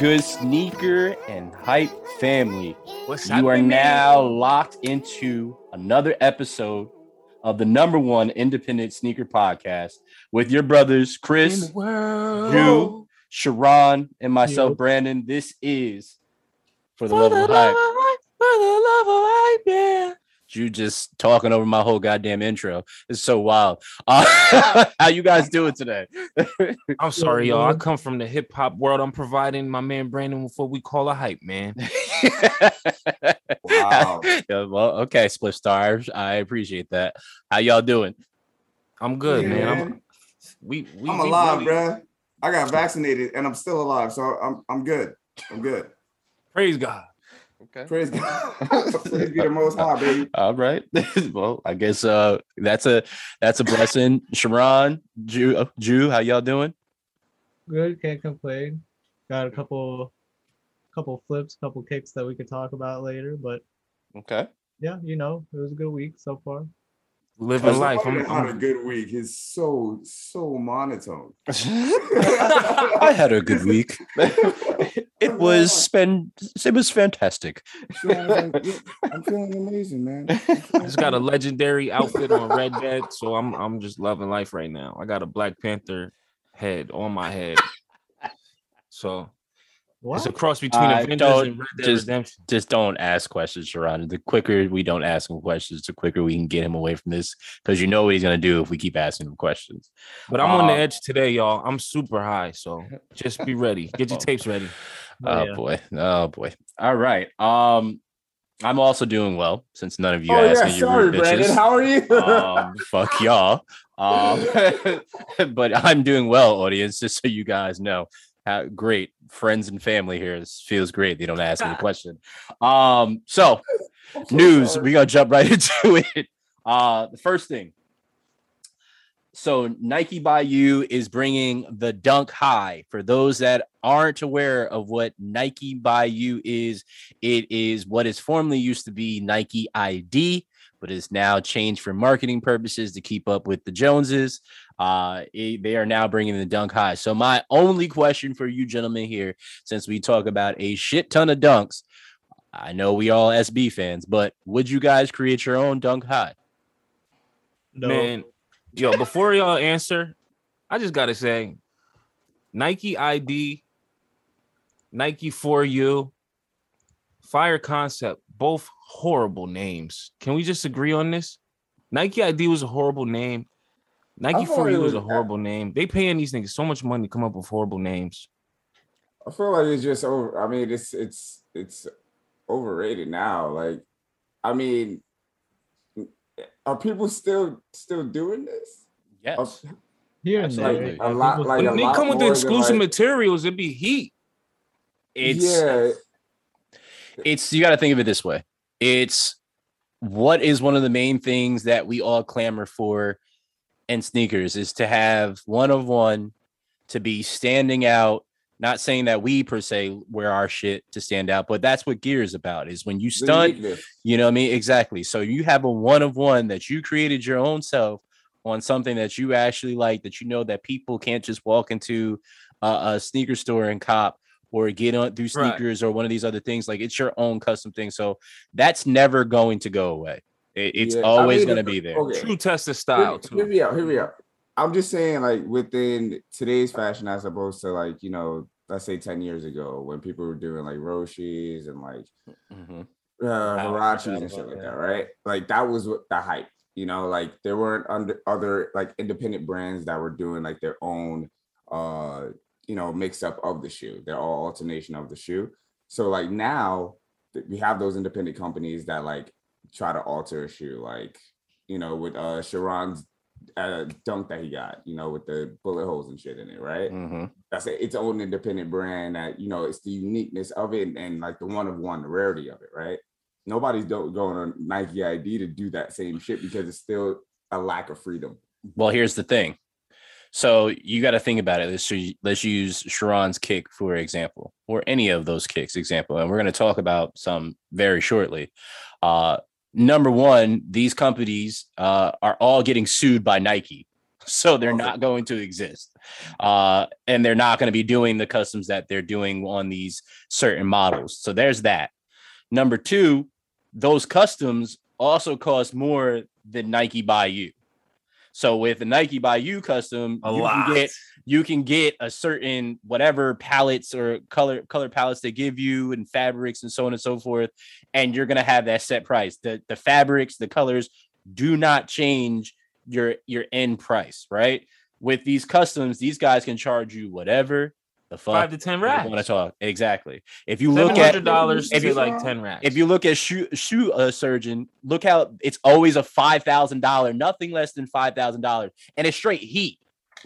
good, sneaker and hype family? What's You are now locked into another episode of the number one independent sneaker podcast with your brothers, Chris, Drew, Sharon, and myself, Yo. Brandon. This is for the love of hype. for the love of hype, yeah. You just talking over my whole goddamn intro. It's so wild. Uh, how you guys doing today? I'm sorry, y'all. I come from the hip hop world. I'm providing my man Brandon with what we call a hype, man. Wow. Yeah, well, okay, split stars. I appreciate that. How y'all doing? I'm good, Yeah, man. I'm, we, we, I'm we alive, really- bruh. I got vaccinated and I'm still alive, so I'm I'm good. I'm good. Praise God. Okay. Praise God. Praise be the most high, baby. All right. well, I guess uh that's a that's a blessing. Sharon, Drew, uh, Drew, how y'all doing? Good, can't complain. Got a couple, couple flips, couple kicks that we could talk about later. But Okay. yeah, you know, it was a good week so far. Living life. Somebody I'm, had a I'm, good week. He's so so monotone. I had a good week. It was spend it was fantastic. I'm feeling amazing, man. just got a legendary outfit on Red Dead, so I'm I'm just loving life right now. I got a Black Panther head on my head. So it's a cross between I Avengers and Red Dead just- Redemption. Just don't ask questions, Sharon. The quicker we don't ask him questions, the quicker we can get him away from this. Because you know what he's gonna do if we keep asking him questions. But I'm on the Uh, edge today, y'all. I'm super high, so just be ready. Get your tapes ready. Oh yeah. boy. Oh boy. All right. Um, I'm also doing well since none of you oh asked yeah, me. sorry, rude Brandon. How are you? um, fuck y'all. Um, but I'm doing well, audience. Just so you guys know, how great friends and family here. This feels great. They don't ask me a question. Um, so news. We gonna jump right into it. Uh, the first thing. So Nike by You is bringing the Dunk High. For those that aren't aware of what Nike by You is, it is what is formerly used to be Nike ID, but is now changed for marketing purposes to keep up with the Joneses. Uh, it- they are now bringing the Dunk High. So my only question for you gentlemen here, since we talk about a shit ton of dunks, I know we all SB fans, but would you guys create your own Dunk High? No. Man, yo, before y'all answer, I just gotta say, Nike ID, Nike for you, Fire Concept, both horrible names. Can we just agree on this? Nike ID was a horrible name. Nike thought for it you was was- a horrible name. They paying these niggas so much money to come up with horrible names. I feel like it's just over. I mean, it's it's it's overrated now. Like, I mean, are people still still doing this? Yes. Here and Absolutely. there. A lot- people like When a they lot come with the exclusive like- materials, it'd be heat. It's yeah, it's you got to think of it this way. It's what is one of the main things that we all clamor for in sneakers is to have one of one to be standing out. Not saying that we per se wear our shit to stand out, but that's what gear is about. Is when you stunt, you know what I mean? Exactly. So you have a one of one that you created your own self on something that you actually like that you know that people can't just walk into a, a sneaker store and cop or get on through Right. sneakers or one of these other things. Like it's your own custom thing. So that's never going to go away. It- it's Yeah, I always mean, going to be there. okay. True test of style hear too. me out. Hear me out. I'm just saying, like within today's fashion, as opposed to like you know, let's say ten years ago when people were doing like Roshes and like Mhm. uh, Huaraches and shit like that. that, right? Like that was what the hype. You know, like there weren't under other like independent brands that were doing like their own uh you know mix up of the shoe. They're all alternation of the shoe. So like now th- we have those independent companies that like try to alter a shoe, like you know with uh Sharon's uh dunk that he got, you know, with the bullet holes and shit in it, right? Mhm. that's a, its own independent brand that you know it's the uniqueness of it and, and like the one of one the rarity of it right nobody's do- going on nike id to do that same shit because it's still a lack of freedom Well, here's the thing. So you got to think about it. Let's let's use Sharon's kick for example, or any of those kicks example, and we're going to talk about some very shortly. Uh, number one, these companies uh, are all getting sued by Nike. so they're not going to exist. Uh, and they're not going to be doing the customs that they're doing on these certain models. So there's that. Number two, those customs also cost more than Nike by you. So with the Nike by you custom, A you lot. can get you can get a certain whatever palettes or color color palettes they give you and fabrics and so on and so forth, and you're gonna have that set price. The the fabrics, the colors do not change your your end price, right? With these customs, these guys can charge you whatever the fuck Five to ten racks. want to talk. Exactly. If you look at dollars if you- like ten racks. if you look at shoe shoe uh, surgeon, look how it's always a five thousand dollar, nothing less than five thousand dollars, and it's straight heat,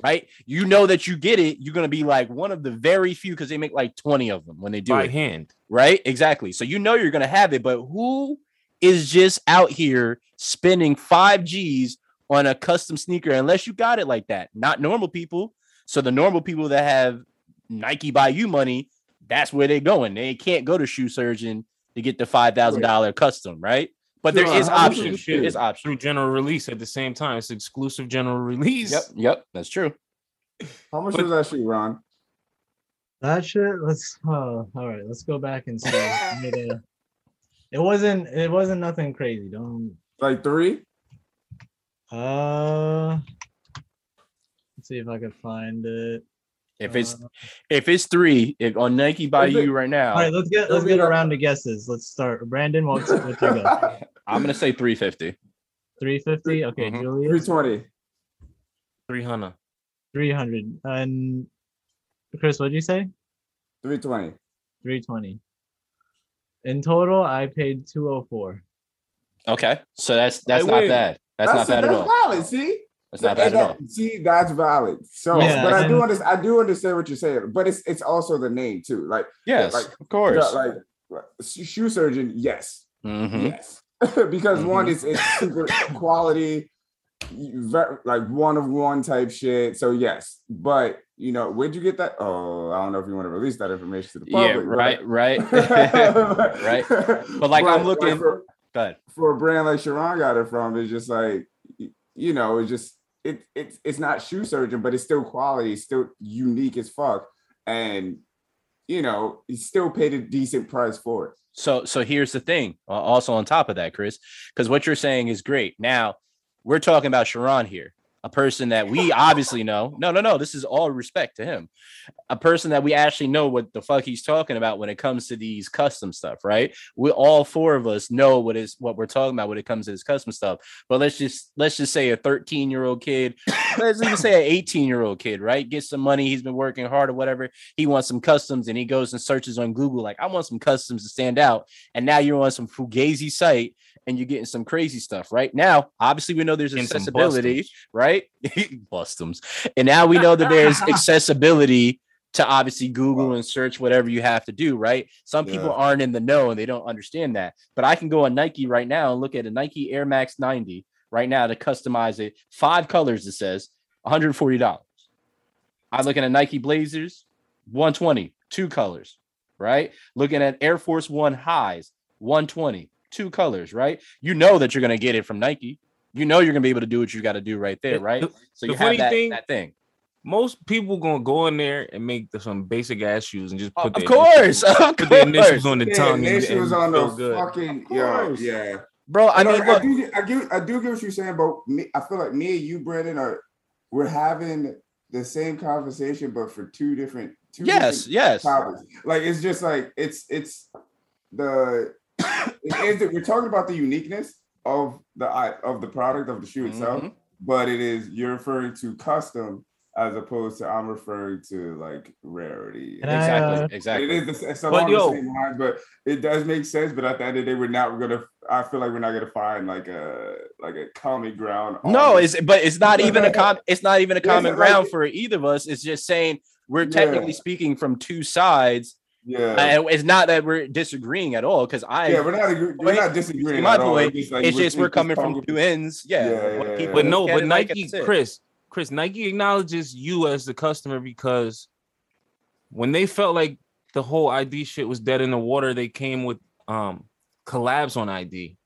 right? You know that you get it. You're gonna be like one of the very few because they make like twenty of them when they do by it, hand, right? Exactly. So you know you're gonna have it, but who is just out here spending five G's on a custom sneaker unless you got it like that? Not normal people. So the normal people that have Nike buy you money, that's where they're going. They can't go to shoe surgeon to get the five thousand dollar custom, right? But there is Sure, is how much is options. There is options. through general release at the same time. It's exclusive general release. Yep, yep, that's true. How much But- was that shoe, Ron? That shit. Let's. Oh, all right. Let's go back and see. I made a- it wasn't. It wasn't nothing crazy. Don't. Like three? Uh. Let's see if I can find it. If it's Uh, if it's three, if on Nike by you right now, all right. Let's get. Let's get a like- round of guesses. Let's start. Brandon, what's what's your guess? I'm gonna say three fifty. Three fifty. Okay, Mhm. Three Julius. twenty. three hundred. Three hundred. And Chris, what'd you say? Three twenty. Three twenty. In total, I paid two oh four. Okay, so that's that's Hey, not wait. bad. That's, not bad at all. valid. See, That's not And bad at all. See, that's valid. So, Yeah, but I do understand. I do understand what you're saying. But it's it's also the name too. Like, Yes, like, of course. like sh- shoe surgeon. Yes, Mhm. yes. because one Mhm. is it's super quality, ver- like one of one type shit. So yes, but you know, where'd you get that? Oh, I don't know if you want to release that information to the public. Yeah, public. right, right. but- Right. But, like, I'm looking- for, for a brand like Sharon got it from, it's just like you know, it's just it it's it's not shoe surgeon, but it's still quality, it's still unique as fuck, and you know, he still paid a decent price for it. So so here's the thing. uh, Also on top of that, Chris, because what you're saying is great. Now we're talking about Sharon here, a person that we obviously know. No, no, no. This is all respect to him. A person that we actually know what the fuck he's talking about when it comes to these custom stuff, right? We all four of us know what is what we're talking about when it comes to this custom stuff. But let's just let's just say a 13 year old kid, let's even say an 18 year old kid, right? Get some money. He's been working hard or whatever. He wants some customs, and he goes and searches on Google like, I want some customs to stand out and now you're on some fugazi site and you're getting some crazy stuff right? Now obviously we know there's And accessibility right? Bustums. And now we know that there's accessibility to obviously google and search whatever you have to do right? Some people aren't in the know and they don't understand that. But i can go on nike right now and look at a nike air max 90 right now to customize it. Five colors it says $140 i look at a nike blazers 120 two colors right? Looking at air force one highs 120 two colors right you know that you're going to get it from nike you know you're going to be able to do what you got to do right there right the- so the you have that, thing- that thing Most people gonna go in there and make the, some basic ass shoes and just of put their course initials- of put their initials on the Yeah, tongue and, initials and on the good. fucking Of yo, yeah. bro i I, mean I, look, do, I do, I do get what you're saying, but me, I feel like me and you, Brandon, are we're having the same conversation, but for two different. Two yes different yes topics. Like it's just like it's it's the it is that we're talking about the uniqueness of the of the product of the shoe itself, Mhm. but it is you're referring to custom as opposed to I'm referring to like rarity. And I, exactly uh, exactly is the, it's But along yo- the same lines, but it does make sense. But at the end of the day, we're not gonna. I feel like we're not gonna find like a like a common ground. no this. it's but it's not even a com it's not even a Yeah, common like- ground for either of us it's just saying we're Yeah. technically speaking from two sides yeah. and it's not that we're disagreeing at all because i yeah, we're not agree- we're not disagreeing. my at all. point, It's, like it's just we're coming from two ends yeah, Yeah, yeah, people yeah. But no, but it like Nike. Chris, Chris, Nike acknowledges you as the customer because when they felt like the whole ID shit was dead in the water, they came with um collabs on ID.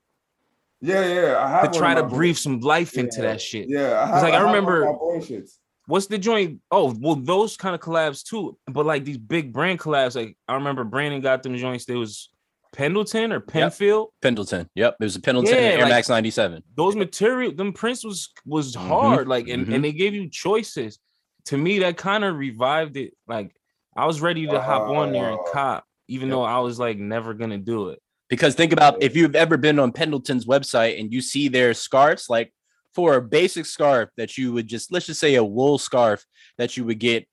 Yeah, yeah. I have to try to my boy- breathe some life into Yeah, that shit. Yeah, I It's have, like, I have one of remember- my boy shits. What's the joint? Oh, well, those kind of collabs too. But like these big brand collabs, like I remember Brandon got them joints. There was Pendleton or Penfield. Pendleton. Yep. It was a Pendleton Yeah, Air like- Max 97. Those material, them prints was was Mhm, hard. Like and, mhm. and they gave you choices. To me, that kind of revived it. Like I was ready to hop on there and cop, even Yep. though I was like never gonna do it. Because think about if you've ever been on Pendleton's website and you see their scarves, like for a basic scarf that you would just let's just say a wool scarf that you would get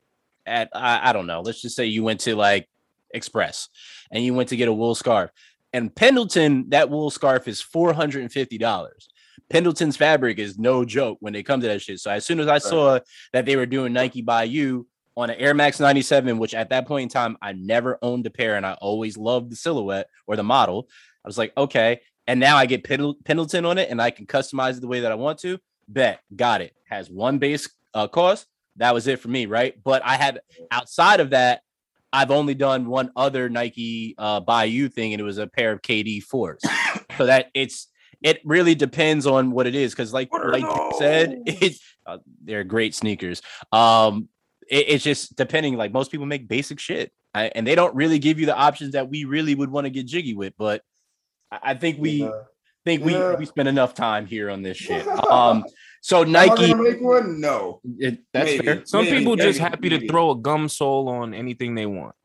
at I, I don't know, let's just say you went to like Express and you went to get a wool scarf. And Pendleton, that wool scarf is four hundred and fifty dollars. Pendleton's fabric is no joke when it comes to that shit. So as soon as I saw that they were doing Nike by you on an Air Max 97, which at that point in time I never owned a pair and I always loved the silhouette or the model. I was like, okay. And now I get Pendle- Pendleton on it and I can customize it the way that I want to. Bet, got it. Has one base uh, cost. That was it for me, right? But I had outside of that, I've only done one other Nike uh, you thing, and it was a pair of KD fours. so that it's it really depends on what it is because like like you said it, uh, they're great sneakers um it- it's just depending like most people make basic shit I, and they don't really give you the options that we really would want to get jiggy with but i, I think we Yeah. think we Yeah. we spend enough time here on this shit um so nike gonna make one? No. it, that's Maybe. fair Some Maybe, people just maybe, happy maybe. to throw a gum sole on anything they want.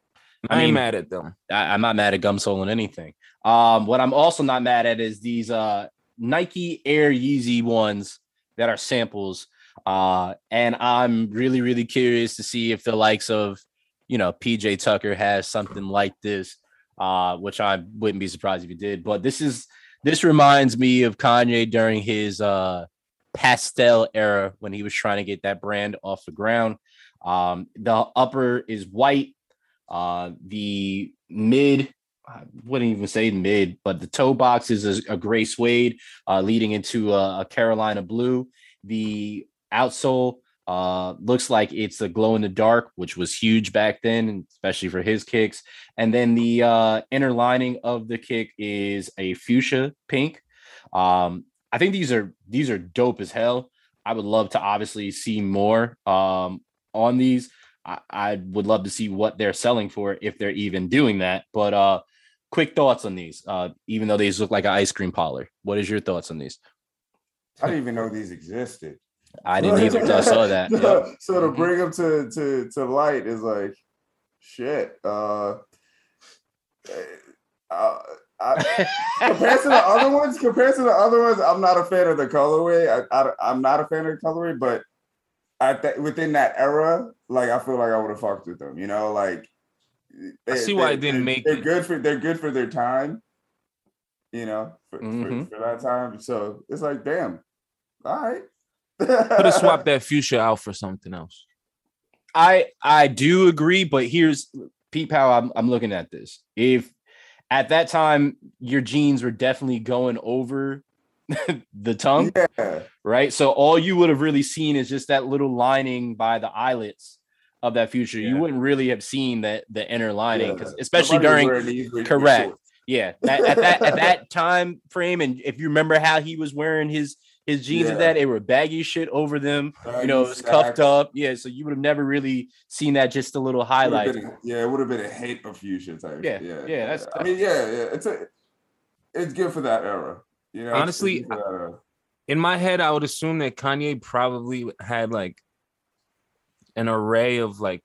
I I, ain't mean- mad at them. I, I'm not mad at gum sole on anything. Um, what I'm also not mad at is these uh Nike Air Yeezy ones that are samples. Uh, and I'm really, really curious to see if the likes of you know PJ Tucker has something like this. Uh, which I wouldn't be surprised if he did. But this is this reminds me of Kanye during his uh pastel era when he was trying to get that brand off the ground. Um, the upper is white. Uh, the mid, I wouldn't even say mid, but the toe box is a, a gray suede, uh, leading into a, a Carolina blue. The outsole uh, looks like it's a glow in the dark, which was huge back then, especially for his kicks. And then the uh, inner lining of the kick is a fuchsia pink. Um, I think these are these are dope as hell. I would love to obviously see more um, on these. I, I would love to see what they're selling for if they're even doing that. But uh, quick thoughts on these. Uh, even though these look like an ice cream parlor, what is your thoughts on these? I didn't even know these existed. I didn't even I saw that. Yep. so, so to Mhm. bring them to to to light is like shit. Uh, uh, I, compared to the other ones, compared to the other ones, I'm not a fan of the colorway. I, I am not a fan of the colorway, but at that within that era, like I feel like I would have fucked with them. You know, like I see why it didn't make They're it. good for they're good for their time. You know, for, for- Mhm. for, that time. So it's like, damn, all right. Could have swapped that fuchsia out for something else. I I do agree, but here's peep how I'm I'm looking at this. If at that time your jeans were definitely going over the tongue, Yeah. right? So all you would have really seen is just that little lining by the eyelets of that fuchsia. You wouldn't really have seen that the inner lining, 'cause Yeah. especially Somebody during these with- with correct. shorts. yeah that, at that at that time frame. And if you remember how he was wearing his his jeans Yeah. at that, they were baggy shit over them. You know, it was Baggy cuffed up. Yeah, so you would have never really seen that just a little Would've highlight. a- yeah, it would have been a hate of fusion type. Yeah, yeah, yeah, that's- I mean, yeah, yeah. It's a, it's good for that era. You know, it's- it's Honestly, good for that era. In my head, I would assume that Kanye probably had like an array of like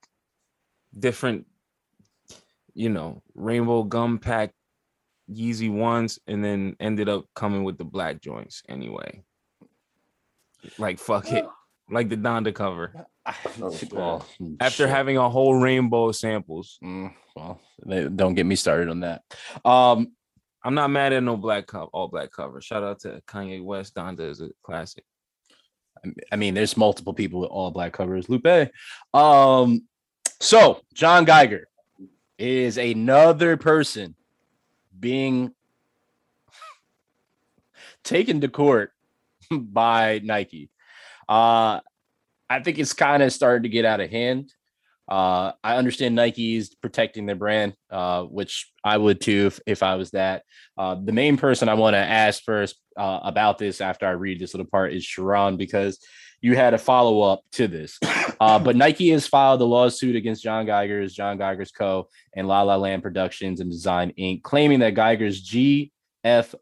different, you know, rainbow gum pack Yeezy ones, and then ended up coming with the black joints anyway. Like fuck it, like the Donda cover. Oh, well, After shit. having a whole rainbow of samples, Mm, well, they, don't get me started on that. Um, I'm not mad at no black cover, all black cover. Shout out to Kanye West. Donda is a classic. I mean, there's multiple people with all black covers. Lupe. Um, so John Geiger is another person being taken to court by Nike. Uh, I think it's kind of starting to get out of hand. Uh, I understand Nike is protecting their brand, uh, which I would too if, if I was that. Uh, the main person I want to ask first uh, about this after I read this little part is Sharon because you had a follow up to this. Uh, but Nike has filed a lawsuit against John Geiger's, John Geiger's Co. and La La Land Productions and Design Inc., claiming that Geiger's GF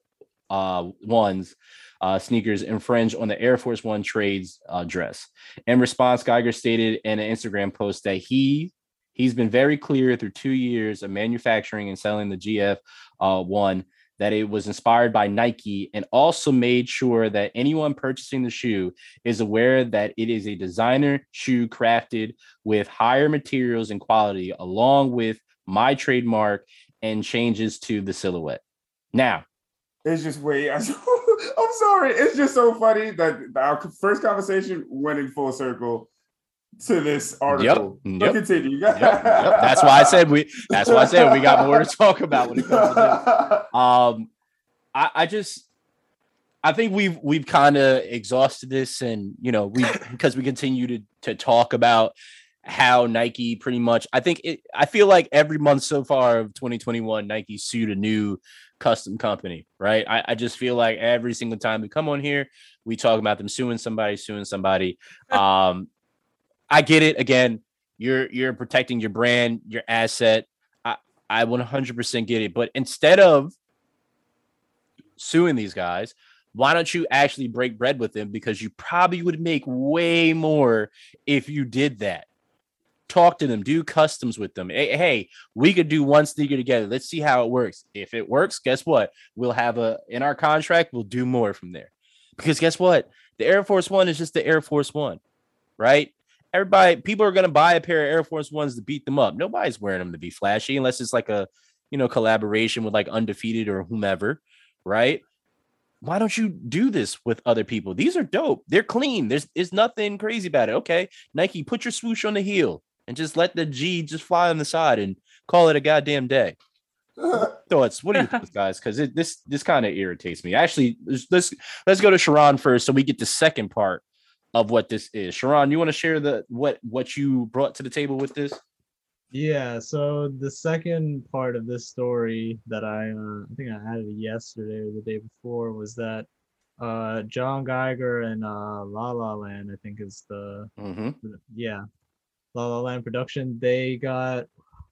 uh, ones uh, sneakers infringe on the Air Force One trades uh, dress. In response, Geiger stated in an Instagram post that he he's been very clear through two years of manufacturing and selling the GF uh, one that it was inspired by Nike and also made sure that anyone purchasing the shoe is aware that it is a designer shoe crafted with higher materials and quality, along with my trademark and changes to the silhouette. Now, it's just wait. I'm sorry. It's just so funny that our first conversation went in full circle to this article. Yep, yep. continue. Yep, yep. That's why I said we. That's why I said we got more to talk about when it comes to this. Um, I, I just, I think we've we've kind of exhausted this, and you know, we because we continue to to talk about how Nike pretty much. I think it. I feel like every month so far of 2021, Nike sued a new custom company, right? I, I just feel like every single time we come on here, we talk about them suing somebody, suing somebody. Um, I get it. Again, you're you're protecting your brand, your asset. I I 100% get it. But instead of suing these guys, why don't you actually break bread with them? Because you probably would make way more if you did that. Talk to them, do customs with them. Hey, hey, we could do one sneaker together. Let's see how it works. If it works, guess what? We'll have a in our contract, we'll do more from there. Because guess what? The Air Force One is just the Air Force One, right? Everybody, people are gonna buy a pair of Air Force Ones to beat them up. Nobody's wearing them to be flashy unless it's like a you know collaboration with like undefeated or whomever, right? Why don't you do this with other people? These are dope. They're clean. There's there's nothing crazy about it. Okay, Nike, put your swoosh on the heel and just let the G just fly on the side and call it a goddamn day. Thoughts? What do you think, guys? Because this this kind of irritates me. Actually, let's, let's let's go to Sharon first, so we get the second part of what this is. Sharon, you want to share the what what you brought to the table with this? Yeah, so the second part of this story that I uh, I think I added yesterday or the day before was that uh John Geiger and uh La La Land, I think is the Mm-hmm. yeah, La La Land production. They got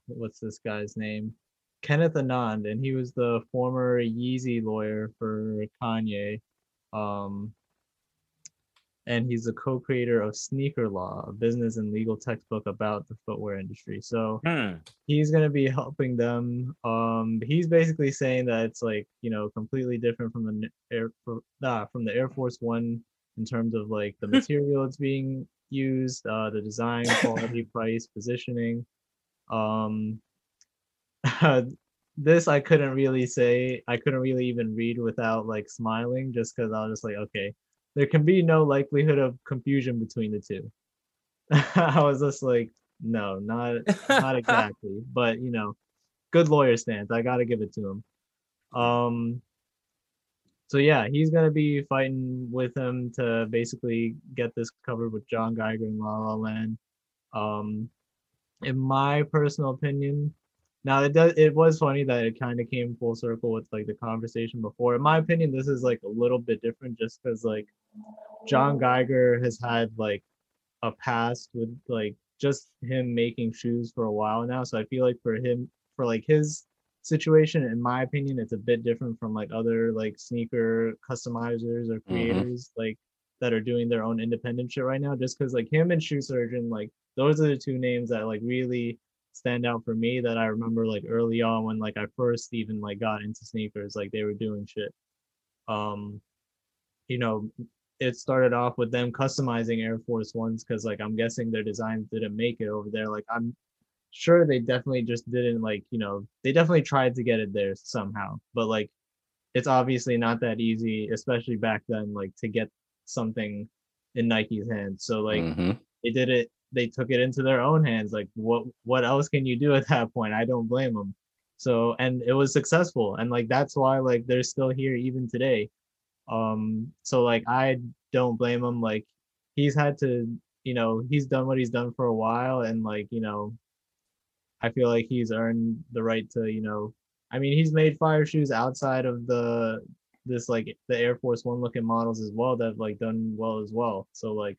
what's this guy's name? Kenneth Anand, and he was the former Yeezy lawyer for Kanye. Um, and he's the co-creator of Sneaker Law, a business and legal textbook about the footwear industry. So Hmm. he's going to be helping them. Um, he's basically saying that it's like you know completely different from the air Fo- nah, from the Air Force One in terms of like the material it's being used, uh, the design, quality, price, positioning. Um, this I couldn't really say. I couldn't really even read without like smiling, just because I was just like, okay, there can be no likelihood of confusion between the two. I was just like, no, not not exactly, but you know, good lawyer stance. I gotta give it to him. Um, so yeah, he's gonna be fighting with him to basically get this covered with John Geiger and La La Land. Um, in my personal opinion, now it does. It was funny that it kind of came full circle with like the conversation before. In my opinion, this is like a little bit different, just because like John Geiger has had like a past with like just him making shoes for a while now. So I feel like for him, for like his situation, in my opinion, it's a bit different from like other like sneaker customizers or creators like that are doing their own independent shit right now. Just because like him and Shoe Surgeon, like those are the two names that like really stand out for me that I remember like early on when like I first even like got into sneakers, like they were doing shit. Um, you know, it started off with them customizing Air Force Ones because like I'm guessing their designs didn't make it over there. Like I'm sure they definitely just didn't like, you know, they definitely tried to get it there somehow. But like it's obviously not that easy, especially back then, like to get something in Nike's hands. So like Mhm. they did it they took it into their own hands like what what else can you do at that point i don't blame them so and it was successful and like that's why like they're still here even today um so like i don't blame him like he's had to you know, he's done what he's done for a while, and like you know, I feel like he's earned the right to you know, I mean, he's made fire shoes outside of the this like the Air Force One looking models as well that have like done well as well. So like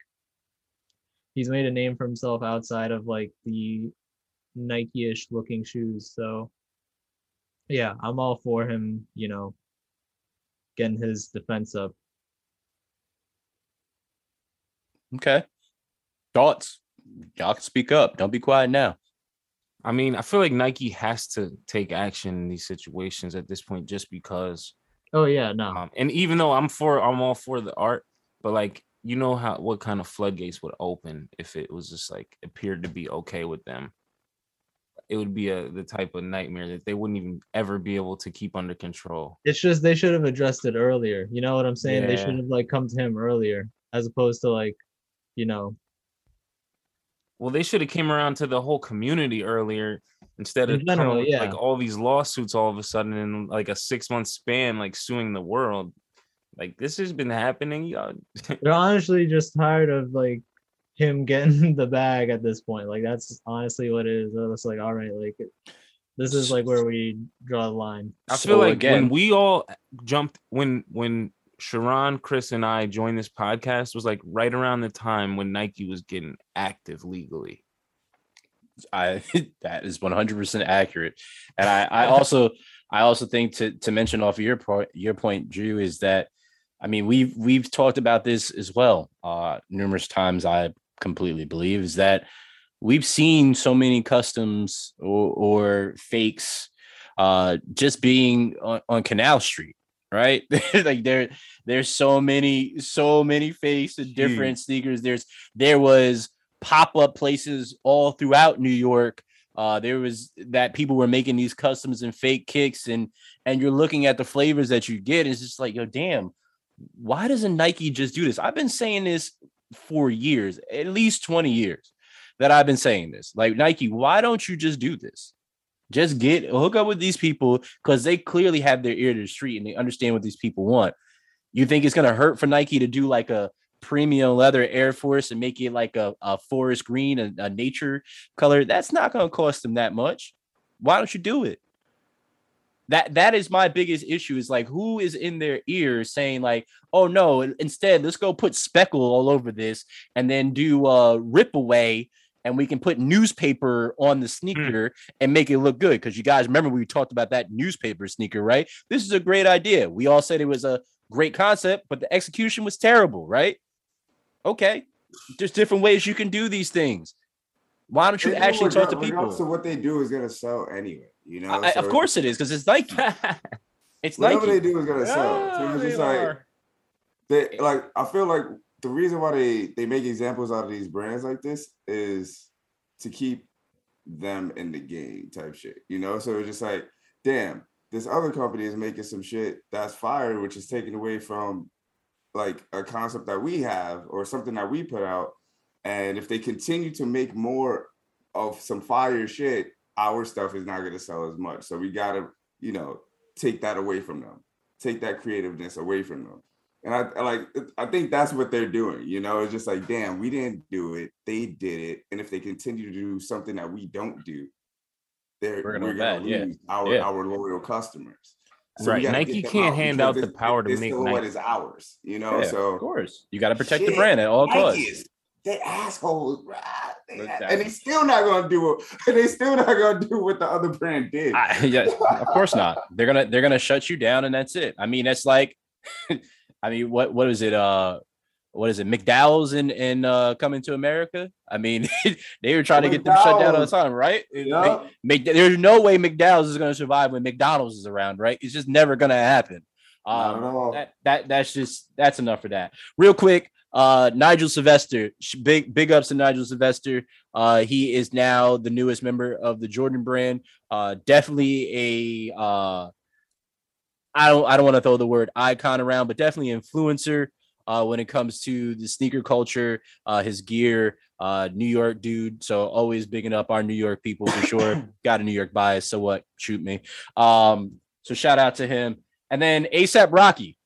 he's made a name for himself outside of like the Nike-ish looking shoes. So yeah, I'm all for him, you know, getting his defense up. Okay. Thoughts? Y'all can speak up. Don't be quiet now. I mean, I feel like Nike has to take action in these situations at this point, just because. Oh yeah, no. Um, and even though I'm for, I'm all for the art, but like you know how what kind of floodgates would open if it was just like appeared to be okay with them. It would be a the type of nightmare that they wouldn't even ever be able to keep under control. It's just they should have addressed it earlier. You know what I'm saying? They Yeah. should have like come to him earlier as opposed to like, you know, Well, they should have came around to the whole community earlier instead of general, coming with, yeah. like all these lawsuits all of a sudden in like a six month span, like suing the world. Like this has been happening. Y'all. they're honestly just tired of like him getting the bag at this point. Like that's honestly what it is. It's like, all right, like this is like where we draw the line. I So feel like again- when we all jumped when when Sharon, Chris, and I joined this podcast was like right around the time when Nike was getting active legally. I that is 100% accurate. And I, I also I also think to to mention off of your point your point Drew is that I mean we've we've talked about this as well uh numerous times I completely believe is that we've seen so many customs or, or fakes uh just being on, on Canal Street right like there there's so many so many fakes and different sneakers there's there was pop-up places all throughout New York. Uh, there was that people were making these customs and fake kicks, and and you're looking at the flavors that you get. It's just like, yo, damn, why doesn't Nike just do this? I've been saying this for years, at least 20 years that I've been saying this. Like Nike, why don't you just do this? Just get hook up with these people because they clearly have their ear to the street and they understand what these people want. You think it's gonna hurt for Nike to do like a premium leather Air Force and make it like a, a forest green, a, a nature color, that's not to cost them that much. Why don't you do it? That that is my biggest issue. Is like who is in their ear saying like, oh no, instead let's go put speckle all over this and then do uh rip away and we can put newspaper on the hmm. sneaker and make it look good. Because you guys remember we talked about that newspaper sneaker, right? This is a great idea. We all said it was a great concept, but the execution was terrible, right? Okay, there's different ways you can do these things. Why don't you actually talk to people? So what they do is gonna sell anyway. You know, I- So of course it is because it's Nike. It's like whatever they do is gonna sell. So it's ah, just like are. they like. I feel like the reason why they they make examples out of these brands like this is to keep them in the game type shit. You know, so it's just like, damn, this other company is making some shit that's fire, which is taken away from like a concept that we have or something that we put out. And if they continue to make more of some fire shit, our stuff is not going to sell as much. So we got to, you know, take that away from them, take that creativeness away from them. And I, I like, I think that's what they're doing. You know, it's just like, damn, we didn't do it. They did it. And if they continue to do something that we don't do, they're, We're we're gonna going bad, to yeah. lose our, Yeah. our loyal customers. we Right, Nike can't hand out the it's- power to make still what Nike- is ours, you know. Yeah, so of course, you got to protect the brand at all costs. They assholes, bruh. They- and they still not gonna do it. And they still not gonna do what the other brand did. I, yeah, of course not. They're gonna they're gonna shut you down, and that's it. I mean, that's like, I mean, what what is it? Uh, what is it? McDowell's in in uh, coming to America. I mean, they were trying to get them shut down all the time, right? Yeah. Mc- there's no way McDowell's is gonna survive when McDonald's is around, right? It's just never gonna happen. Um, that that that's just that's enough for that. Real quick, uh Nigel Sylvester, big big ups to Nigel Sylvester. Uh he is now the newest member of the Jordan brand. Uh definitely a uh I don't I don't want to throw the word icon around, but definitely influencer uh when it comes to the sneaker culture, uh his gear, uh New York dude. So always bigging up our New York people for sure. Got a New York bias, so what? Shoot me. Um so shout out to him. And then ASAP Rocky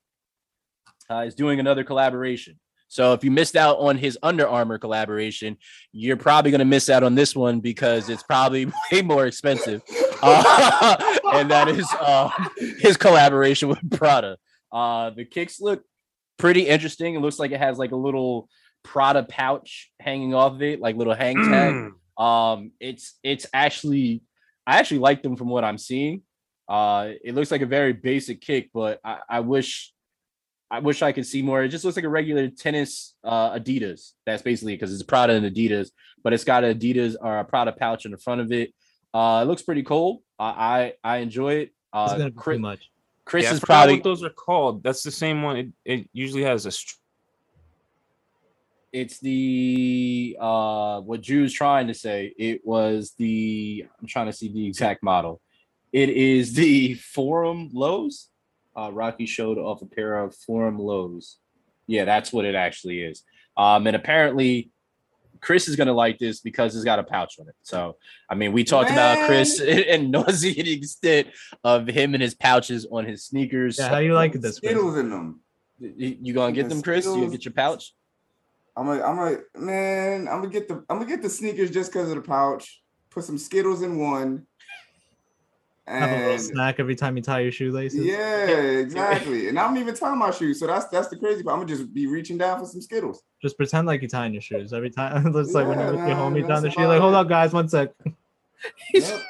uh, is doing another collaboration. So if you missed out on his Under Armour collaboration, you're probably going to miss out on this one because it's probably way more expensive. Uh, and that is uh, his collaboration with Prada. Uh, the kicks look pretty interesting. It looks like it has like a little Prada pouch hanging off of it, like little hang tag. Mm. Um, it's it's actually I actually like them from what I'm seeing. Uh, it looks like a very basic kick, but I, I wish I wish I could see more. It just looks like a regular tennis uh, Adidas. That's basically because it's Prada and Adidas, but it's got Adidas or a Prada pouch in the front of it. Uh, it looks pretty cool. I I, I enjoy it. It's Uh, gonna be Chris, too much. Chris Yeah, is forgot probably what those are called. That's the same one. It, it usually has a. str- it's the uh what Drew's trying to say. It was the I'm trying to see the exact model. It is the Forum Lows. Uh Rocky showed off a pair of Forum Lows. Yeah, that's what it actually is. Um and apparently Chris is gonna like this because it's got a pouch on it. So I mean we talked about Chris and nauseating extent of him and his pouches on his sneakers. Yeah, how you like this? Chris? Skittles in them. you you gonna get them, Chris? You gonna get your pouch? I'm a, I'm a man. I'm gonna get the, I'm gonna get the sneakers just because of the pouch. Put some Skittles in one. Have a little snack every time you tie your shoelaces. yeah, exactly. And I don't even tie my shoes, so that's that's the crazy part. I'm gonna just be reaching down for some Skittles. Just pretend like you're tying your shoes every time. it's like when you're with your man, homie down the street, like, hold it. up, guys, one sec. He's, Yep.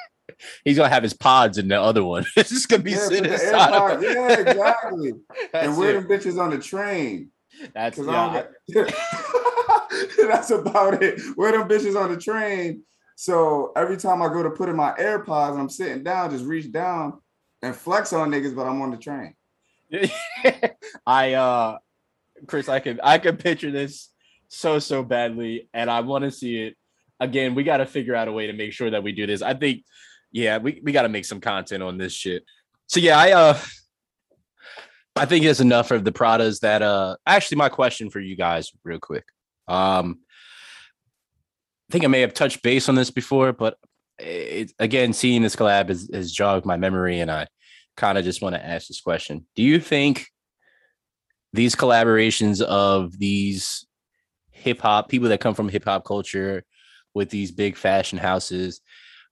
he's gonna have his pods in the other one. it's just gonna be Yeah, sitting inside. Yeah, exactly. And wear it. them bitches on the train. That's Cause yeah, I that's about it. Wear them bitches on the train. So every time I go to put in my AirPods and I'm sitting down, just reach down and flex on niggas, but I'm on the train. I uh Chris, I can I can picture this so so badly, and I want to see it again. We got to figure out a way to make sure that we do this. I think, yeah, we, we got to make some content on this shit. So yeah, I uh I think it's enough of the Pradas that uh actually my question for you guys real quick. Um think I may have touched base on this before, but it again seeing this collab has, has jogged my memory and I kind of just want to ask this question. Do you think these collaborations of these hip hop people that come from hip hop culture with these big fashion houses,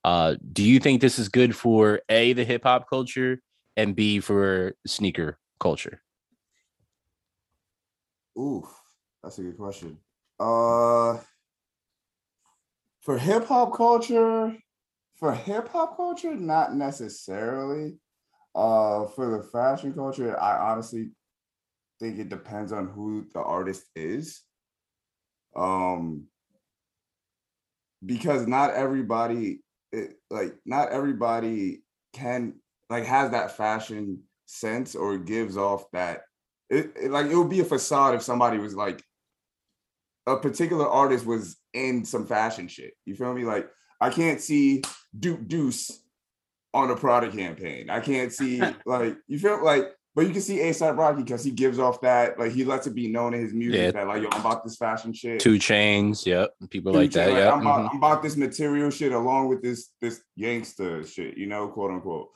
uh, do you think this is good for A, the hip hop culture, and B, for sneaker culture? Oof, that's a good question. Uh, for hip hop culture, for hip hop culture, not necessarily. Uh, for the fashion culture, I honestly think it depends on who the artist is. Um, because not everybody, it, like, not everybody can like has that fashion sense or gives off that it, it- like it would be a facade if somebody was like a particular artist was in some fashion shit. You feel me? Like I can't see Duke Deuce on a product campaign. I can't see like you feel like, but you can see ASAP Rocky because he gives off that like he lets it be known in his music Yeah. that like yo I'm about this fashion shit. Two Chainz, yep. People Two like that, Chainz, yeah. I'm, about, mm-hmm. I'm about this material shit along with this this gangster shit, you know, quote unquote.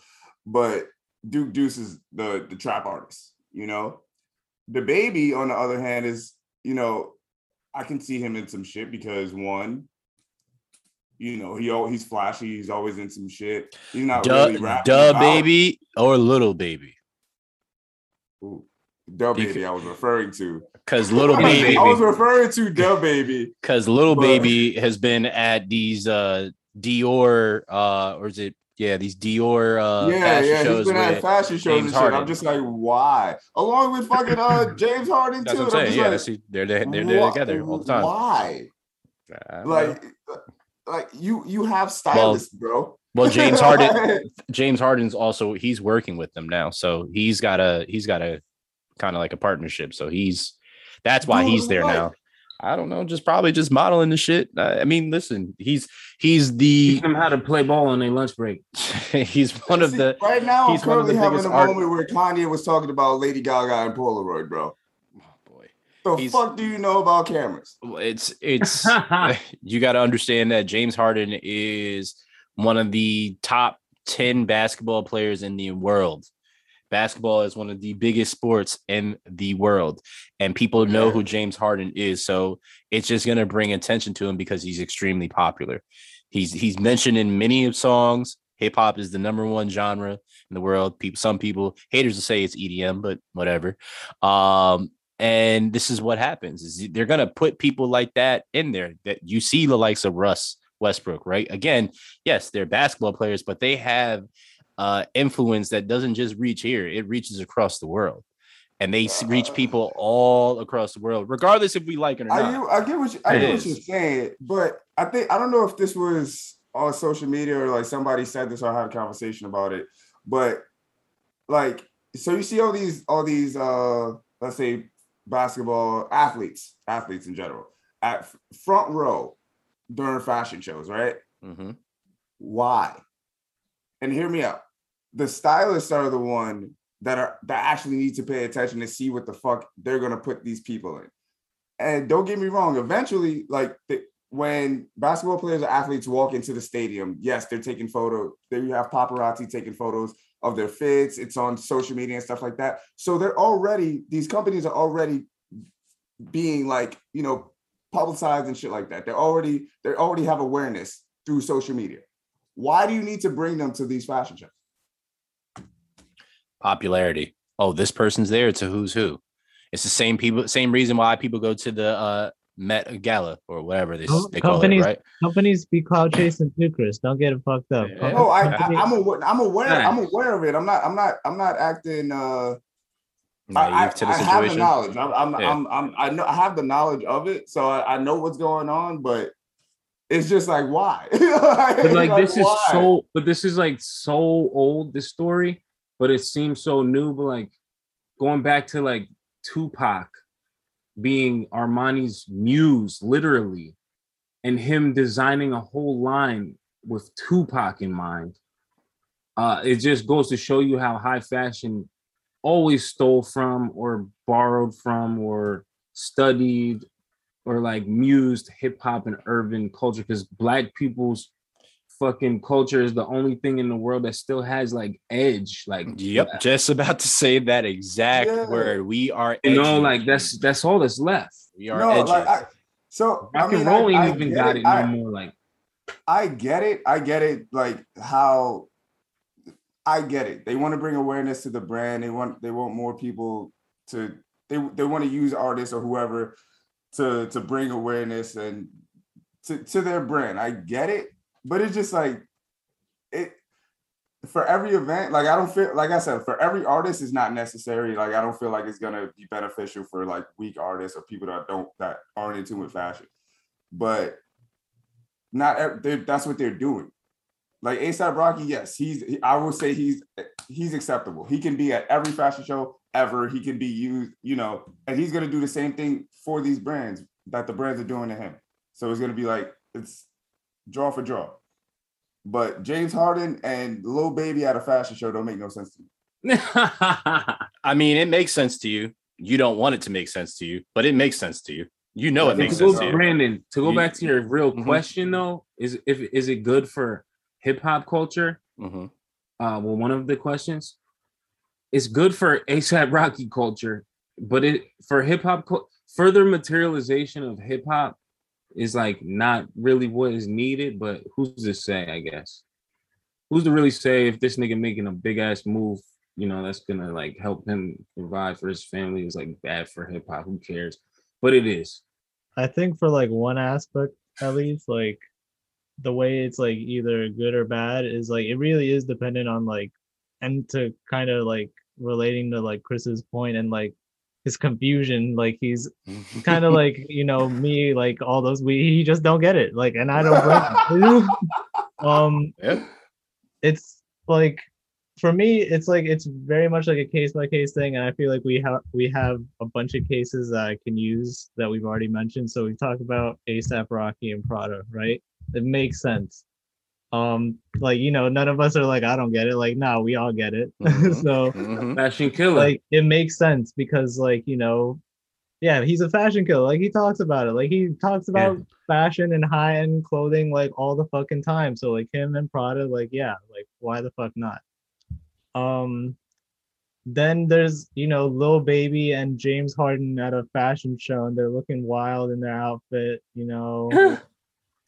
But Duke Deuce is the the trap artist, you know. DaBaby, on the other hand, is you know, I can see him in some shit because one, you know, he he's flashy, he's always in some shit. He's not Duh, really rapping. duh about- baby or Lil Baby. Ooh, DaBaby, I was referring to. Because Lil Baby. I was referring to DaBaby. because little but- baby has been at these uh Dior uh or is it yeah, these Dior uh yeah, yeah, he's shows been at fashion shows James and shit. I'm just like, why? Along with fucking uh James Harden that's too. what I'm saying. Yeah, that's, just they're they're they're, why- together all the time. Why? I know. Like, like you you have stylists, bro. well, James Harden James Harden's also he's working with them now, so he's got a he's got a kind of like a partnership. So he's that's why Dude, he's there what? now. I don't know, just probably just modeling the shit. I mean, listen, he's he's Teach the them how to play ball on a lunch break. he's one of the right now. I'm he's one of the currently having a art- moment where Kanye was talking about Lady Gaga and Polaroid, bro. oh boy. The He's- fuck do you know about cameras? It's it's you got to understand that James Harden is one of the top 10 basketball players in the world. Basketball is one of the biggest sports in the world, and people know Yeah. who James Harden is. So it's just going to bring attention to him because he's extremely popular. He's he's mentioned in many of songs. Hip hop is the number one genre in the world. People, some people haters will say it's EDM, but whatever. Um, and this is what happens: is they're going to put people like that in there. That you see the likes of Russ Westbrook, right? Again, yes, they're basketball players, but they have uh, influence that doesn't just reach here; it reaches across the world, and they s- reach people all across the world, regardless if we like it or I not. get, I get what you, I get what you're saying, but I think I don't know if this was on social media or like somebody said this or I had a conversation about it, but like so you see all these all these uh let's say basketball athletes athletes in general at front row during fashion shows, right? Mm-hmm. Why? And hear me out. The stylists are the one that are that actually need to pay attention to see what the fuck they're gonna put these people in. And don't get me wrong, eventually, like the, when basketball players or athletes walk into the stadium, yes, they're taking photos. There you have paparazzi taking photos of their fits. It's on social media and stuff like that. So they're already these companies are already being like you know publicized and shit like that. They're already they already have awareness through social media. Why do you need to bring them to these fashion shows? Popularity. Oh, this person's there. It's a who's who. It's the same people, same reason why people go to the uh Met Gala or whatever they, Com- they call it, companies- right? Companies be cloud chasing too, Chris. Don't get it fucked up. Yeah. No, I, I, I'm aware. I'm aware. I'm aware of it. I'm not. I'm not. I'm not acting. uh Naive I, I, to the I have the knowledge. I'm, I'm, Yeah. I'm, I'm, I know I have the knowledge of it, so I, I know what's going on. But it's just like why? But like this is so but this is like so old, this story, but it seems so new. But like going back to like Tupac being Armani's muse, literally, and him designing a whole line with Tupac in mind. Uh, it just goes to show you how high fashion always stole from or borrowed from or studied or like mused hip hop and urban culture because black people's fucking culture is the only thing in the world that still has like edge like Yep, just about to say that exact Yeah. word. We are, you know like that's that's all that's left we are no, edgy. like I, so I rock mean, and roll I, ain't I even got it. it no I, more like I get it. I get it. Like how I get it. They want to bring awareness to the brand. They want they want more people to they they want to use artists or whoever to to bring awareness and to to their brand. I get it, but it's just like it for every event. Like I don't feel like I said for every artist is not necessary. Like I don't feel like it's gonna be beneficial for like weak artists or people that don't that aren't in tune with fashion. But not that's what they're doing. Like ASAP Rocky, yes, he's he- I will say he's he's acceptable. He can be at every fashion show ever. He can be used, you know, and he's gonna do the same thing for these brands that the brands are doing to him. So it's gonna be like it's draw for draw. But James Harden and Lil Baby at a fashion show don't make no sense to me. I mean, it makes sense to you. You don't want it to make sense to you, but it makes sense to you. You know it makes to go, sense to you. Brandon, to go You- back to your real Mhm. question though, is if is it good for hip hop culture? Mhm. Uh, well, one of the questions, it's good for ASAP Rocky culture, but it for hip hop further materialization of hip hop is like not really what is needed. But who's to say? I guess who's to really say if this nigga making a big ass move, you know, that's gonna like help him provide for his family is like bad for hip hop. Who cares? But it is. I think for like one aspect at least, like the way it's like either good or bad is like it really is dependent on like and to kind of like relating to like Chris's point and like his confusion, like he's kind of like you know me, like all those we he just don't get it, like and I don't um Yeah. it's like for me it's like it's very much like a case by case thing and i feel like we have we have a bunch of cases that i can use that we've already mentioned. So we talked about asap rocky and prada right? It makes sense um like you know none of us are like i don't get it like no we all get it Mhm. so Mhm. Fashion killer. like it makes sense because like you know yeah he's a fashion killer like he talks about it like he talks about fashion and high-end clothing like all the fucking time so like him and prada like yeah like why the fuck not um then there's you know Lil Baby and James Harden at a fashion show, and they're looking wild in their outfit. You know,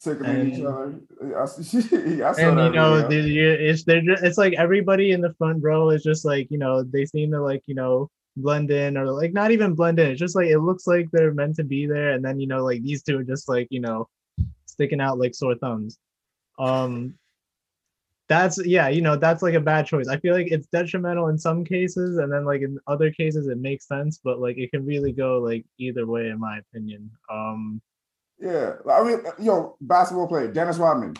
Tickling each And- other. I, I and you know, video. it's they're just, it's like everybody in the front row is just like you know they seem to like you know blend in or like not even blend in. It's just like it looks like they're meant to be there, and then you know like these two are just like you know sticking out like sore thumbs. Um, that's yeah, you know that's like a bad choice. I feel like it's detrimental in some cases, and then like in other cases it makes sense, but like it can really go like either way in my opinion. Um, Yeah, I mean, yo, basketball player Dennis Rodman.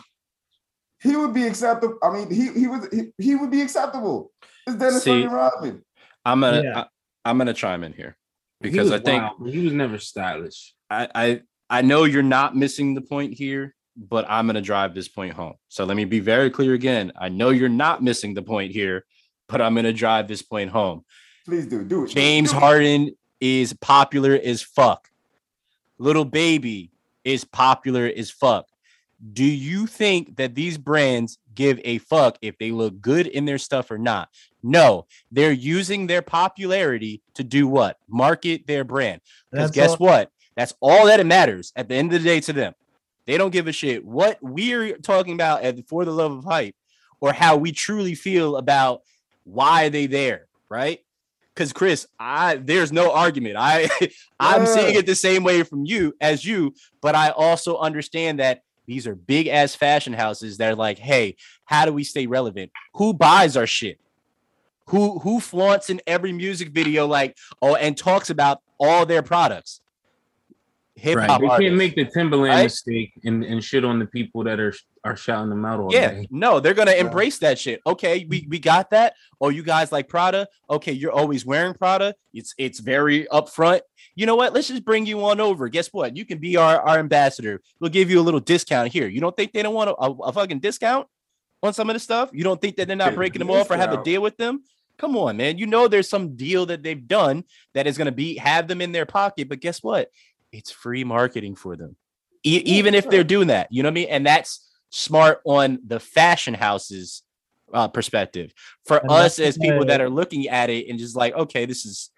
He would be acceptable. I mean, he he was he, he would be acceptable. It's Dennis See, Rodman. I'm gonna Yeah. I, am gonna chime in here because was I think wild, he was never stylish. I, I I know you're not missing the point here, but I'm gonna drive this point home. So let me be very clear again. I know you're not missing the point here, but I'm gonna drive this point home. Please do do it. James Do it. Harden is popular as fuck. Lil Baby is popular as fuck. Do you think that these brands give a fuck if they look good in their stuff or not? No, they're using their popularity to do what? Market their brand. Because guess all- what? That's all that it matters at the end of the day to them. They don't give a shit what we're talking about at for the love of hype or how we truly feel about why they there, right? Because Chris, I there's no argument. I I'm seeing it the same way from you as you, but I also understand that these are big ass fashion houses that are like, hey, how do we stay relevant? Who buys our shit? Who who flaunts in every music video like oh and talks about all their products? Hip hop They artists. can't make the Timberland Right? mistake and, and shit on the people that are are shouting them out all Yeah, day. no, they're gonna embrace that shit. Okay, we, we got that. Oh, you guys like Prada? Okay, you're always wearing Prada. It's it's very upfront. You know what? Let's just bring you on over. Guess what? You can be our, our ambassador. We'll give you a little discount here. You don't think they don't want a, a, a fucking discount on some of the stuff? You don't think that they're not Okay, breaking them off or have a deal with them? Come on, man. You know there's some deal that they've done that is gonna be have them in their pocket, but guess what? It's free marketing for them. E- Yeah, even if they're doing that, you know what I mean? And that's smart on the fashion houses uh, perspective. For And us as people that are looking at it and just like, okay, this is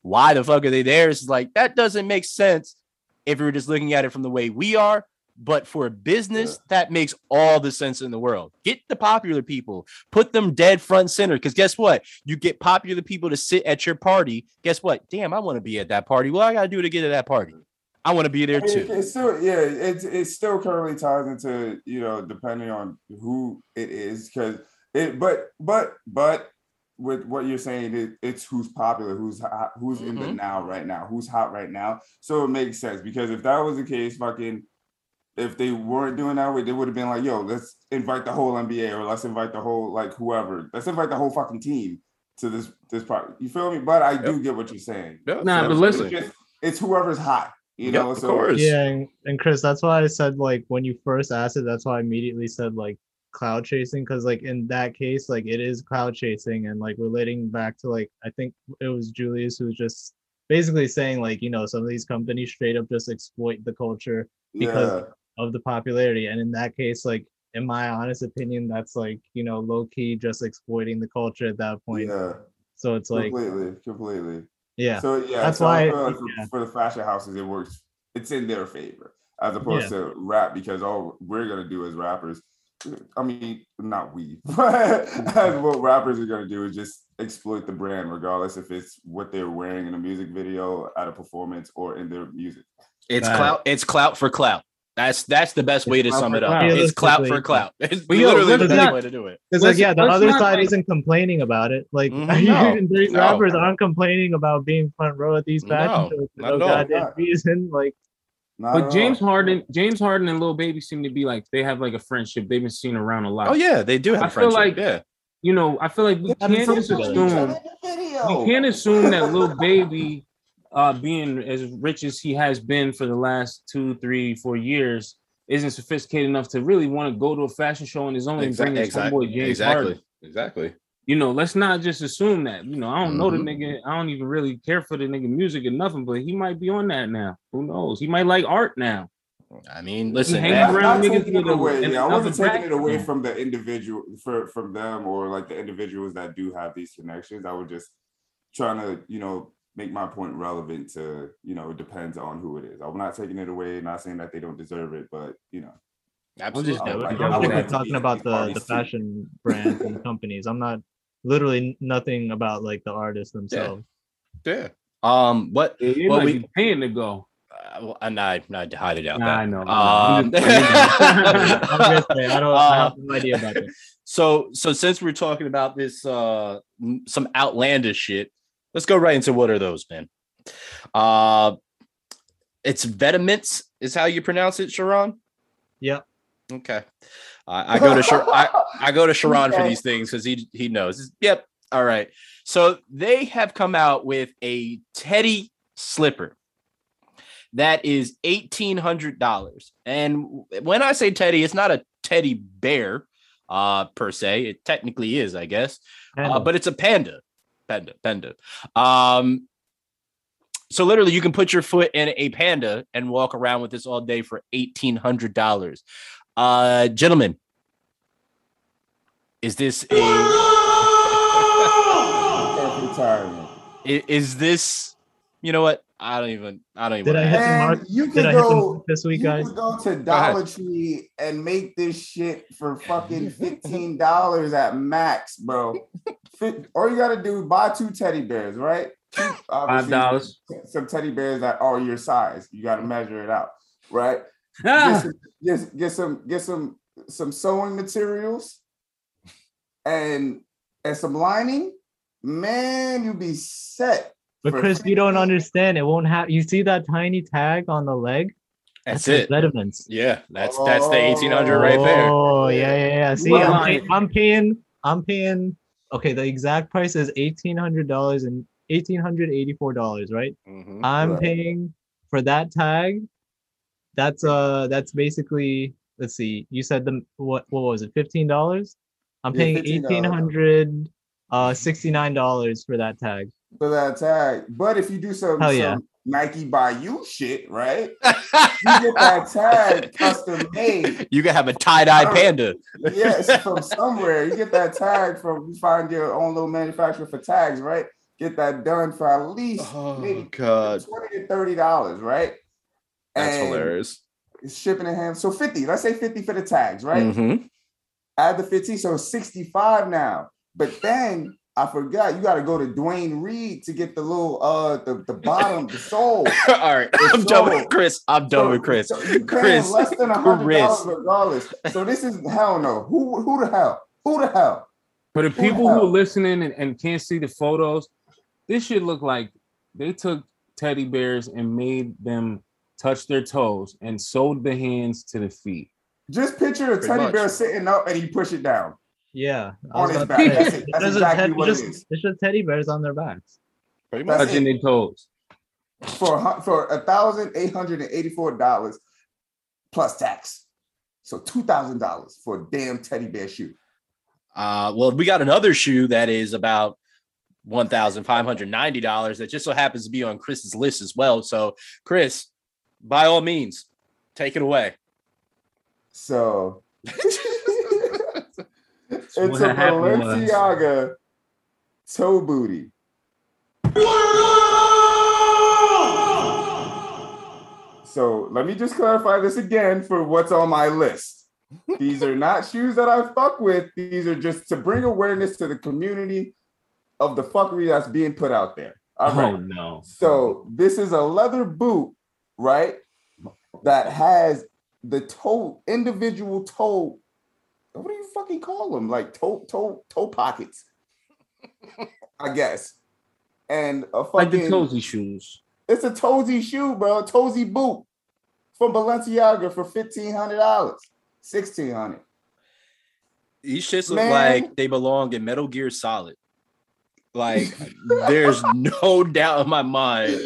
why the fuck are they there? It's like that doesn't make sense if we were just looking at it from the way we are. But for a business, that makes all the sense in the world. Get the popular people, put them dead front center. Because guess what? You get popular people to sit at your party. Guess what? Damn, I want to be at that party. What I gotta do to get to that party? I want to be there I mean, too. It's still, yeah, it it still currently ties into you know depending on who it is because it, but but but with what you're saying, it, it's who's popular, who's hot, who's in the Mhm. now right now, who's hot right now. So it makes sense because if that was the case, fucking, if they weren't doing that way, they would have been like, yo, let's invite the whole NBA or let's invite the whole like whoever, let's invite the whole fucking team to this this part. You feel me? But I do get what you're saying. Nah, but It's listen, just it's whoever's hot, you Yep, know. of so course. Yeah, and, and Chris, that's why I said like when you first asked it, that's why I immediately said like cloud chasing because like in that case, like it is cloud chasing and like relating back to like I think it was Julius who was just basically saying like you know some of these companies straight up just exploit the culture because of the popularity, and in that case, like in my honest opinion, that's like you know low key just exploiting the culture at that point. yeah, So it's like completely, completely. Yeah, So yeah, That's so I why- feel like for, yeah. for the fashion houses, it works. It's in their favor as opposed to rap because all we're gonna do as rappers. I mean, not we, but as what rappers are gonna do is just exploit the brand, regardless if it's what they're wearing in a music video, at a performance, or in their music. It's clout. It's clout for clout. That's that's the best way to sum it up. clout. It's clout for clout. It's But literally the best not- way to do it. Because like yeah, the other not, side like- isn't complaining about it. Like Mhm. No, these no. rappers aren't complaining about being front row at these fashion No, for no goddamn Not. reason. Like Not But James all. Harden, James Harden and Lil Baby seem to be like they have like a friendship. They've been seen around a lot. Oh yeah, they do have I a feel like- yeah. You know, I feel like we haven't can't just assume we can't assume that Lil Baby, uh, being as rich as he has been for the last two, three, four years, isn't sophisticated enough to really want to go to a fashion show on his own and bring his homeboy James Harden. Exactly. You know, let's not just assume that. You know, I don't know the Mhm. nigga. I don't even really care for the nigga music or nothing, but he might be on that now. Who knows? He might like art now. I mean, listen, hang man, around not niggas taking it away. Yeah, I wasn't taking it away from the individual for from them or like the individuals that do have these connections. I was just trying to, you know, make my point relevant to, you know, it depends on who it is. I'm not taking it away, not saying that they don't deserve it, but you know, Absolutely. I Yeah, would we're like- I I'm I would strictly like to talking about the, the fashion brands and companies. I'm not literally nothing about like the artists themselves. yeah. Um. What? Yeah, you Well, we- paying to go. Uh, well, I'm not. Not highly doubt Nah, that. I know. I Um. I'm just- I was gonna say, I don't I have no idea about that. so so since we're talking about this uh some outlandish shit, let's go right into what are those, man? Uh it's Vetements is how you pronounce it, Sharon? Yep. Okay. I I go to Shar- I, I go to Sharon for these things because he he knows. Yep. All right. So they have come out with a teddy slipper that is eighteen hundred dollars. And when I say teddy, it's not a teddy bear uh per se. It technically is, I guess. Uh, but it's a panda. Panda, panda. Um so literally you can put your foot in a panda and walk around with this all day for eighteen hundred dollars. Uh gentlemen, is this a retirement. is this you know what? I don't even I don't even Did I hit ask. the Man, mark? you Did could I hit go them this week, you guys? could go to ahead. Dollar Tree and make this shit for fucking fifteen dollars at max, bro. All you gotta do buy two teddy bears, right? Two, Five dollars. Some teddy bears that are your size. You gotta measure it out, right? Get Ah, some, get, get some get some some sewing materials and and some lining. Man, you be set. But for Chris, you don't understand. It won't have. You see that tiny tag on the leg? That's the it. Vitamins. Yeah, that's that's the eighteen hundred right there. Oh yeah, yeah, yeah. See, Well, I'm paying, I'm paying. I'm paying. Okay, the exact price is eighteen hundred dollars and eighteen hundred eighty-four dollars, right? Mhm. I'm Right. paying for that tag. That's uh, that's basically. Let's see. You said the what? What was it? Fifteen dollars. I'm Yeah, paying $15. eighteen hundred uh sixty-nine dollars for that tag. For that tag. But if you do some, Hell yeah. some Nike by you shit, right? You get that tag custom made. you can have a tie-dye panda. Yes, from somewhere. You get that tag from you find your own little manufacturer for tags, right? Get that done for at least Oh maybe god. 20 to 30 dollars, right? That's And hilarious. it's Shipping and hand. So 50, let's say 50 for the tags, right? Mhm. Add the 15, so 65 now. But then I forgot you got to go to Duane Reade to get the little uh the, the bottom, the sole. All right, It's I'm done with Chris. I'm done So- with Chris. So you Chris, less than a hundred dollars regardless. So this is hell no. Who who the hell? Who the hell? For the Who the people who are listening and, and can't see the photos, this should look like they took teddy bears and made them touch their toes and sewed the hands to the feet. Just picture a Pretty teddy much. bear sitting up and you push it down Yeah. On his back. That's, it. That's exactly ted- what just, it is. There's just teddy bears on their backs. Pretty much. Touching their toes. For a for a thousand eight hundred and eighty four dollars plus tax. So two thousand dollars for a damn teddy bear shoe. Uh, well, we got another shoe that is about one thousand five hundred ninety dollars. That just so happens to be on Chris's list as well. So, Chris, by all means, take it away. So it's a what happened was- Balenciaga toe booty. So let me just clarify this again for what's on my list. These are not shoes that I fuck with. These are just to bring awareness to the community of the fuckery that's being put out there. All oh, right. Oh no. So this is a leather boot, right? That has the toe, individual toe. What do you fucking call them? Like toe, toe, toe pockets, I guess. And a like the fucking, toesy shoes. it's a toesy shoe, bro. A toesy boot from Balenciaga for fifteen hundred dollars, sixteen hundred. These shits look Man. like they belong in Metal Gear Solid. Like, there's no doubt in my mind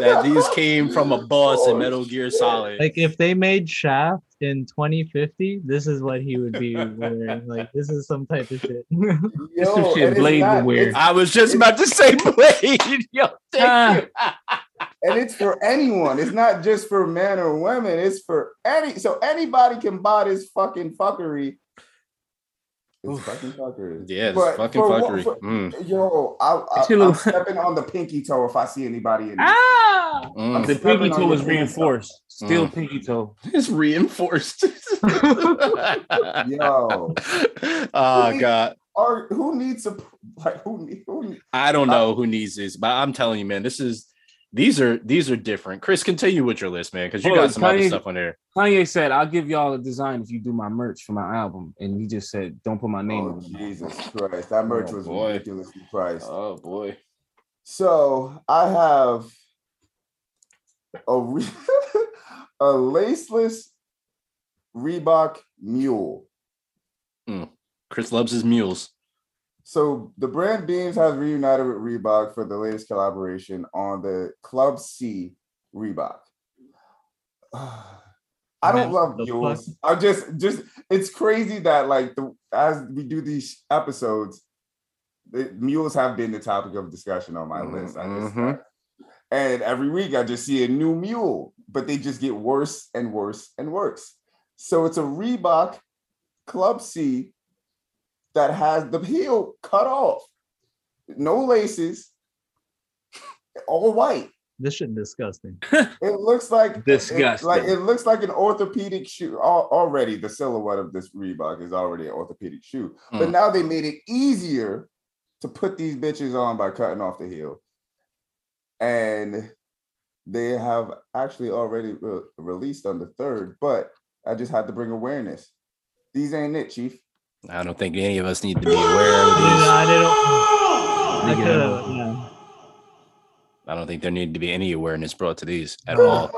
that these came from a boss in oh, Metal Gear Solid. Like if they made Shaft in 2050, this is what he would be wearing. Like this is some type of shit. This some shit and Blade not- wear. I was just about to say Blade. Yo, thank ah. you. and it's for anyone. It's not just for men or women. It's for any. So anybody can buy this fucking fuckery It's fucking fuckery. Yeah, it's But fucking for what- fuckery. for- Mm, Yo, I, I, I'm look- stepping on the pinky toe if I see anybody in. Ah! mm. The pinky toe your is pinky toe. reinforced. Still Mm. pinky toe. It's reinforced. Yo, oh god. or who needs a like who need who? I don't know who needs this, but I'm telling you, man, this is these are these are different. Chris, continue with your list, man, because you Hold got on, some other stuff on there. Kanye said, "I'll give y'all a design if you do my merch for my album," and he just said, "Don't put my oh, name." oh on it." Jesus Christ, that merch Oh, was boy. ridiculously priced. Oh boy. So I have a re- a laceless Reebok mule. Hmm. Chris loves his mules. So the brand Beams has reunited with Reebok for the latest collaboration on the Club C Reebok. I don't love mules. I'm just just it's crazy that like the as we do these episodes, the mules have been the topic of discussion on my list. I just, Mhm. and every week I just see a new mule, but they just get worse and worse and worse. So it's a Reebok Club C that has the heel cut off, no laces, all white. This shit disgusting. It looks like it- Disgusting. like it looks like an orthopedic shoe. Already, the silhouette of this Reebok is already an orthopedic shoe, but Mm. now they made it easier to put these bitches on by cutting off the heel, and they have actually already re- released on the third. But I just had to bring awareness. These ain't it, Chief. I don't think any of us need to be aware of Yeah, these. I didn't. I could've- yeah. I don't think there need to be any awareness brought to these at all.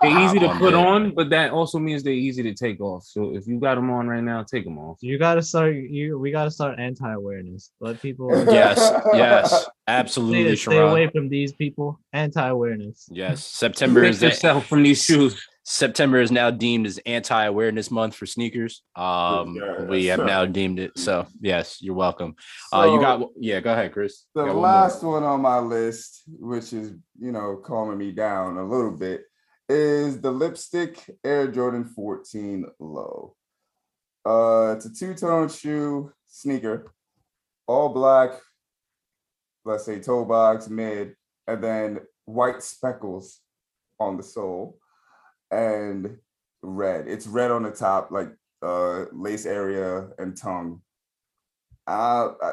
They're easy to put on, but that also means they're easy to take off. So if you got them on right now, take them off. You gotta start. You we gotta start anti-awareness. Let people Yes, yes, stay, absolutely, stay away from these people. Anti-awareness. Yes, September Protect is the, yourself from these shoes. September is now deemed as anti-awareness month for sneakers. Um, we have Yes. now deemed it. So yes, you're welcome. Uh, you got yeah. Go ahead, Chris. The You got one more. last one on my list, which is you know calming me down a little bit, is the lipstick Air Jordan 14 Low. Uh, it's a two-tone shoe sneaker, all black. Let's say toe box mid, and then white speckles on the sole, and red. It's red on the top, like uh lace area and tongue. Uh, I,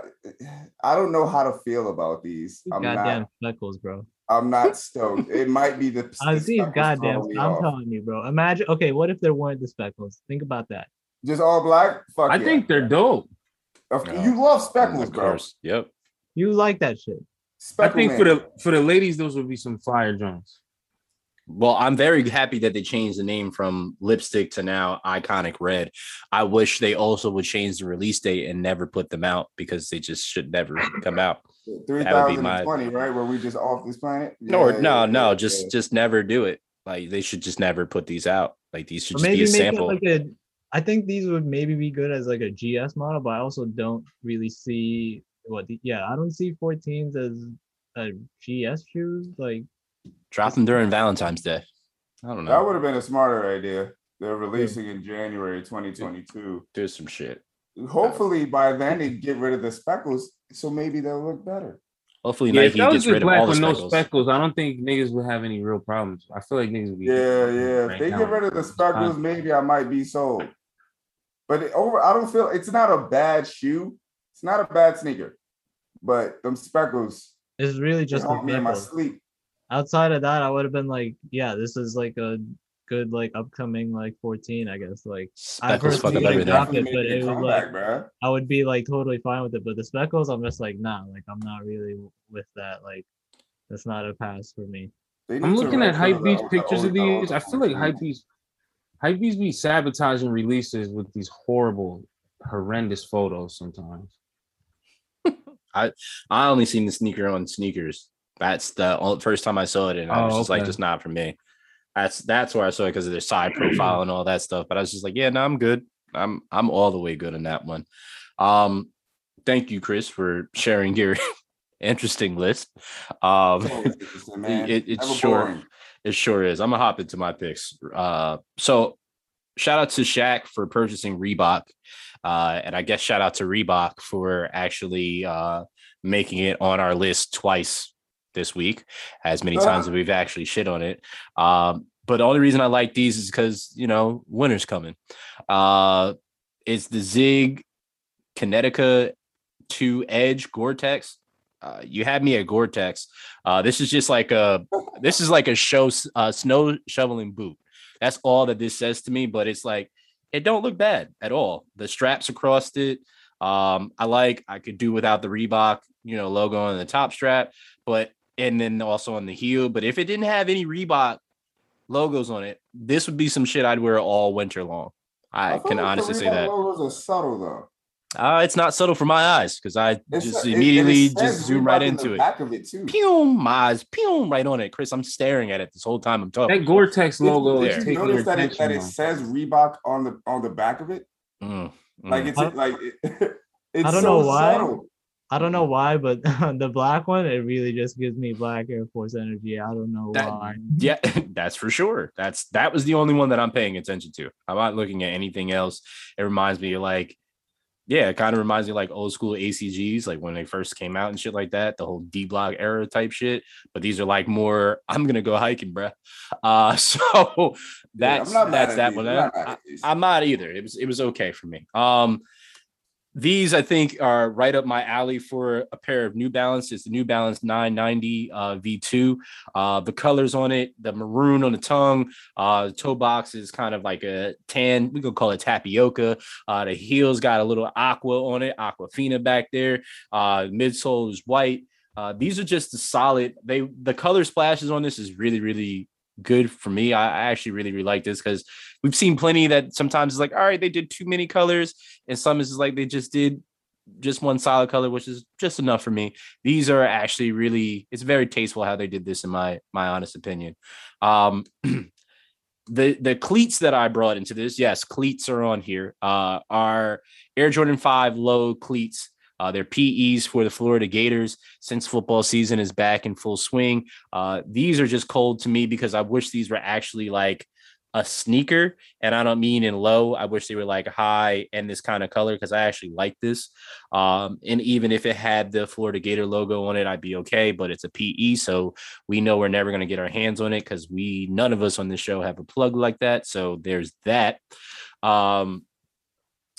I don't know how to feel about these. I'm goddamn not. speckles, bro. I'm not stoked. It might be the. I the see goddamn. I'm off. telling you, bro. Imagine. Okay, what if there weren't the speckles? Think about that. Just all black. Fuck I yeah. think they're dope. Of- Yeah. you love speckles, Of bro. course. Yep. You like that shit. I Speckle think for the for the ladies, those would be some fire joints. Well, I'm very happy that they changed the name from lipstick to now iconic red. I wish they also would change the release date and never put them out because they just should never come out. three that would be thousand my- twenty, right? Where we just off this planet. No, Yeah, no, yeah, no, yeah, just just never do it. Like they should just never put these out. Like these should Or just be a sample. it like a. I think these would maybe be good as like a GS model, but I also don't really see what. The, yeah, I don't see 14s as a GS shoes. Like Drop them during Valentine's Day. I don't know. that would have been a smarter idea. They're releasing in January 2022. Do some shit. Hopefully by then they get rid of the speckles, so maybe they'll look better. Hopefully Yeah, if Nike that was gets just rid of black all the with no speckles. speckles, I don't think niggas would have any real problems. I feel like niggas would be Yeah, yeah. If they now. get rid of the speckles, maybe I might be sold. But it, over, I don't feel it's not a bad shoe. It's not a bad sneaker, but them speckles it's really just just the haunt me in my sleep. Outside of that, I would have been like, yeah, this is like a good like upcoming like 14, I guess. Like I Speckles fuck personally everything. drop it, but it would like bruh. I would be like totally fine with it. But the speckles, I'm just like, nah, like I'm not really with that. Like that's not a pass for me. I'm looking at retro Hypebeast the- the pictures of these. I feel like 14s. Hypebeast, Hypebeast be sabotaging releases with these horrible, horrendous photos sometimes. I I only seen the sneaker on sneakers. That's the o- first time I saw it, and I was Oh, just like, okay. just not for me. That's that's where I saw it because of their side profile and all that stuff. But I was just like, yeah, no, I'm good. I'm I'm all the way good on that one. Um, thank you, Chris, for sharing your interesting list. Um, It's always it- it's Never boring. It sure is. I'm gonna hop into my picks. Uh, so shout out to Shaq for purchasing Reebok. Uh, and I guess shout out to Reebok for actually uh, making it on our list twice this week, as many times as we've actually shit on it. Um, but the only reason I like these is because you know winter's coming. Uh, it's the Zig Kinetica 2 Edge Gore-Tex. Uh, you had me at Gore-Tex. Uh, this is just like a this is like a show uh, snow shoveling boot. That's all that this says to me. But it's like it don't look bad at all. The straps across it. Um, I like. I could do without the Reebok, you know, logo on the top strap, but and then also on the heel. But if it didn't have any Reebok logos on it, this would be some shit I'd wear all winter long. I, feel can like the honestly say Reebok that. Logos are subtle though. Uh, it's not subtle for my eyes because I It's- just it- and it immediately just zoom Reebok right in the into it. Back of it too. Pew, my eyes, pew, right on it. Chris, I'm staring at it this whole time I'm talking. That Gore-Tex logo Did is you taking your notice that it, that it says Reebok on the on the back of it? Mm, Like mm. it's I- like it, it's I don't so know why. subtle. I don't know why, but the black one, it really just gives me black Air Force energy. I don't know That- why. yeah, that's for sure. That's that was the only one that I'm paying attention to. I'm not looking at anything else. It reminds me like, yeah, it kind of reminds me like old school ACGs, like when they first came out and shit like that, the whole D block era type shit. But these are like more, I'm gonna go hiking, bruh. Uh, so that's I'm not mad that's that one. I'm not mad I- at these. I'm not either. It was it was okay for me. Um these I think are right up my alley for a pair of New Balance. It's the New Balance 990 uh, V2. Uh, the colors on it, the maroon on the tongue, uh, the toe box is kind of like a tan. We could call it tapioca. Uh, the heels got a little aqua on it, aquafina back there. Uh, midsole is white. Uh, these are just the solid. They the color splashes on this is really really good for me. I, I actually really really like this because we've seen plenty that sometimes it's like, all right, they did too many colors, and some is like they just did just one solid color, which is just enough for me. These are actually really, it's very tasteful how they did this, in my my honest opinion. Um, the the cleats that I brought into this, yes, cleats are on here. Uh, are Air Jordan Five low cleats. Uh, they're PEs for the Florida Gators since football season is back in full swing. Uh, these are just cold to me because I wish these were actually like a sneaker, and I don't mean in low. I wish they were like high and this kind of color because I actually like this. Um, and even if it had the Florida Gator logo on it, I'd be okay. But it's a PE, so we know we're never going to get our hands on it because we none of us on this show have a plug like that. So there's that. Um,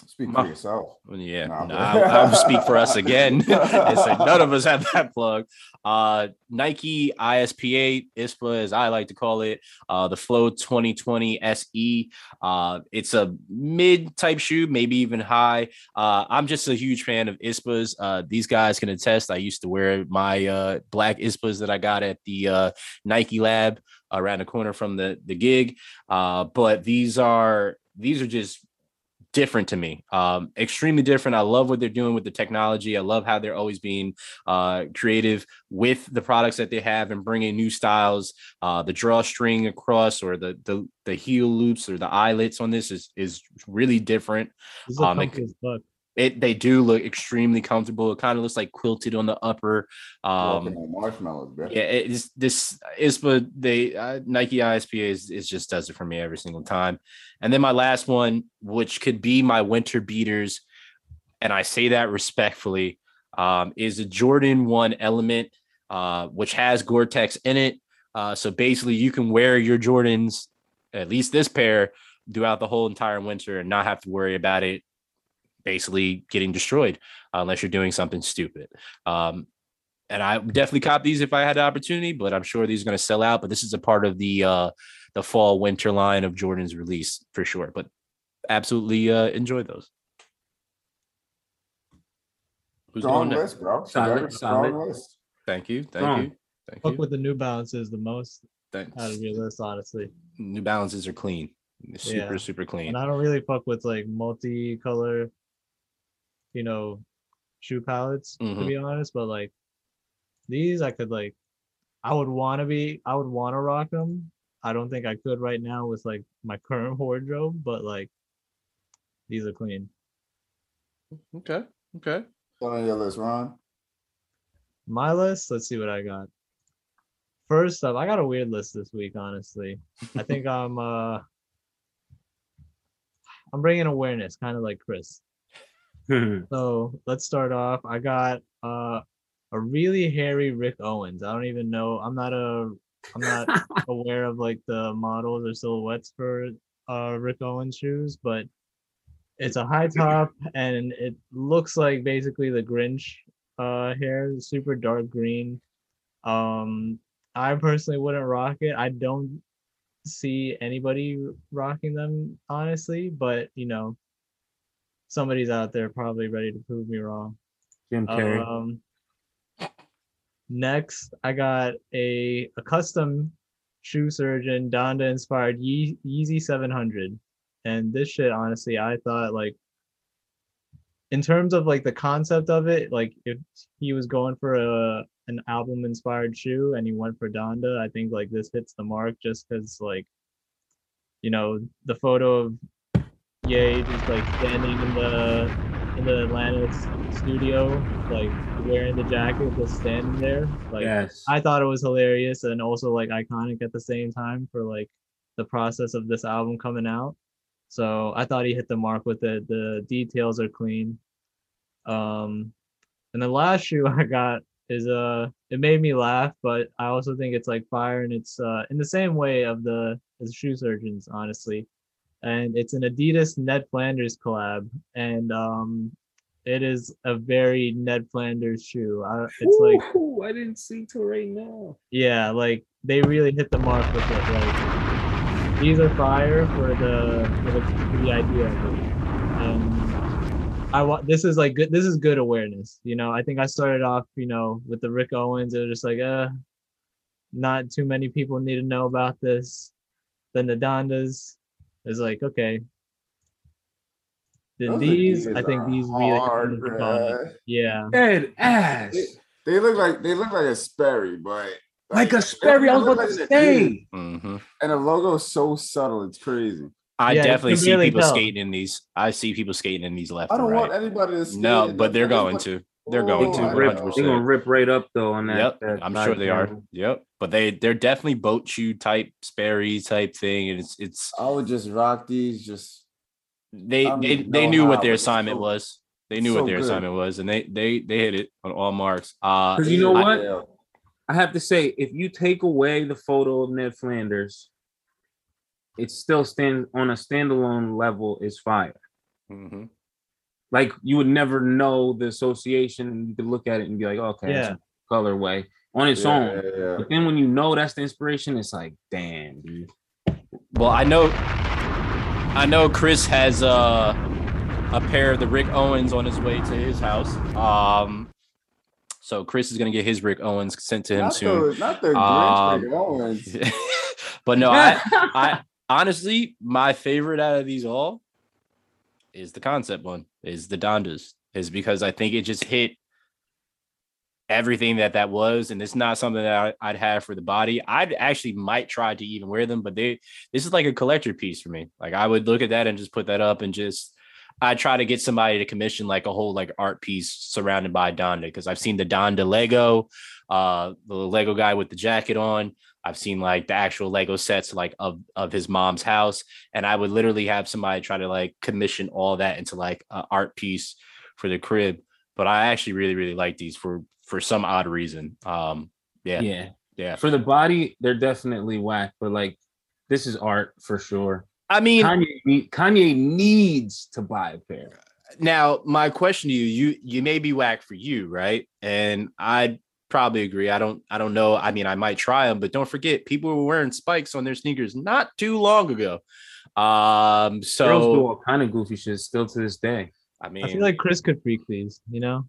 Speak for yourself. yeah, Nah, no. I'll, I'll speak for us again. like none of us have that plug. Uh, Nike ISPA ISPA, as I like to call it, uh, the Flow 2020 SE. Uh, it's a mid type shoe, maybe even high. Uh, I'm just a huge fan of ISPAs. Uh, these guys can attest. I used to wear my uh, black ISPAs that I got at the uh, Nike Lab around the corner from the the gig. Uh, but these are these are just different to me um extremely different. I love what they're doing with the technology. I love how they're always being uh creative with the products that they have and bringing new styles. Uh the drawstring across or the the the heel loops or the eyelets on this is is really different. Um, it comfy as fuck. It they do look extremely comfortable it kind of looks like quilted on the upper um marshmallows, bro. yeah, it's this ISPA they uh, Nike ISPA is, is just does it for me every single time. And then my last one, which could be my winter beaters, and I say that respectfully, um, is a Jordan One Element, uh, which has Gore-Tex in it. Uh, so basically, you can wear your Jordans, at least this pair, throughout the whole entire winter and not have to worry about it basically getting destroyed uh, unless you're doing something stupid. Um, and I definitely cop these if I had the opportunity, but I'm sure these are going to sell out. But this is a part of the uh, the fall winter line of Jordan's release for sure. But absolutely uh, enjoy those. Who's Strong going list, bro. Solid, solid. list. Thank you, thank Strong. you, thank Fuck you. with the New Balances the most Thanks. out of your list, honestly. New Balances are clean, super Yeah. super clean. And I don't really fuck with like multicolor, you know, shoe palettes to Mhm. be honest. But like these, I could like, I would want to be, I would want to rock them. I don't think I could right now with like my current wardrobe, but like these are clean. Okay, okay. Still on your list, Ron. My list, let's see what I got. First up, I got a weird list this week, honestly. I think I'm uh I'm bringing awareness, kind of like Chris. So let's start off. I got uh a really hairy Rick Owens. I don't even know. I'm not a I'm not aware of like the models or silhouettes for uh Rick Owens shoes, but it's a high top and it looks like basically the Grinch uh hair, super dark green. Um I personally wouldn't rock it. I don't see anybody rocking them honestly, but you know, somebody's out there probably ready to prove me wrong. Jim Carrey. Um, next, I got a a custom shoe surgeon Donda inspired Ye- Yeezy 700, and this shit honestly, I thought like in terms of like the concept of it, like if he was going for a an album inspired shoe and he went for Donda, I think like this hits the mark just because like you know the photo of Ye just like standing in the in the Atlantis studio, like wearing the jacket, just standing there. Like yes. I thought it was hilarious and also like iconic at the same time for like the process of this album coming out. So I thought he hit the mark with it. The details are clean. Um and the last shoe I got is uh it made me laugh, but I also think it's like fire and it's uh in the same way of the as shoe surgeons, honestly. And it's an Adidas Ned Flanders collab. And um it is a very Ned Flanders shoe. I, it's like Ooh, I didn't see till right now. yeah, like they really hit the mark with it. Like these are fire for the for the, for the idea of it. And I want this is like good. This is good awareness. You know, I think I started off, you know, with the Rick Owens. It was just like, uh, not too many people need to know about this. Then the Dondas is like, okay. Then Those these, I think are these really hard, hit the Yeah. Dead ass. They, they look like they look like a Sperry, but Like a Sperry, I was look about to like an say. Adidas. Mhm. And the logo is so subtle, it's crazy. I Yeah, definitely see really people tell. skating in these. I see people skating in these left I don't right. want anybody to skate no, but they're going to. They're Oh, going They to. Rip, 100%. they gonna rip right up though on that. Yep, that I'm sure they are. panel. Yep, but they they're definitely boat shoe type Sperry type thing, and it's it's I would just rock these. Just they they, they knew how, what their assignment so- was. They knew so what their good. assignment was, and they they they hit it on all marks. Uh, 'Cause you know I- what? I have to say, if you take away the photo of Ned Flanders, it still stands on a standalone level is fire. mhm. Like you would never know the association, and you could look at it and be like, okay, Yeah. that's a colorway on its Yeah, own. yeah, yeah. But then when you know that's the inspiration, it's like, damn, dude. Well, I know, I know Chris has uh, a pair of the Rick Owens on his way to his house. Um, so Chris is gonna get his Rick Owens sent to him Not soon. the, not the Um, Rick Owens. but no, I, I honestly, my favorite out of these all is the concept one, is the Dondas, is because I think it just hit everything that that was, and it's not something that I, I'd have for the body. I'd actually might try to even wear them, but they this is like a collector piece for me. Like I would look at that and just put that up and just. I try to get somebody to commission like a whole like art piece surrounded by Donda because I've seen the Donda Lego, uh, the Lego guy with the jacket on. I've seen like the actual Lego sets like of of his mom's house, and I would literally have somebody try to like commission all that into like an art piece for the crib. But I actually really really like these for for some odd reason. Um, yeah, yeah. yeah. For the body, they're definitely whack, but like this is art for sure. I mean, Kanye, Kanye needs to buy a pair. now my question to you, you you may be whack for you, right? And I probably agree. I don't I don't know. I mean, I might try them, but don't forget, people were wearing spikes on their sneakers not too long ago. Um, Girls do so all kind of goofy shit still to this day. I mean, I feel like Chris could freak these, you know?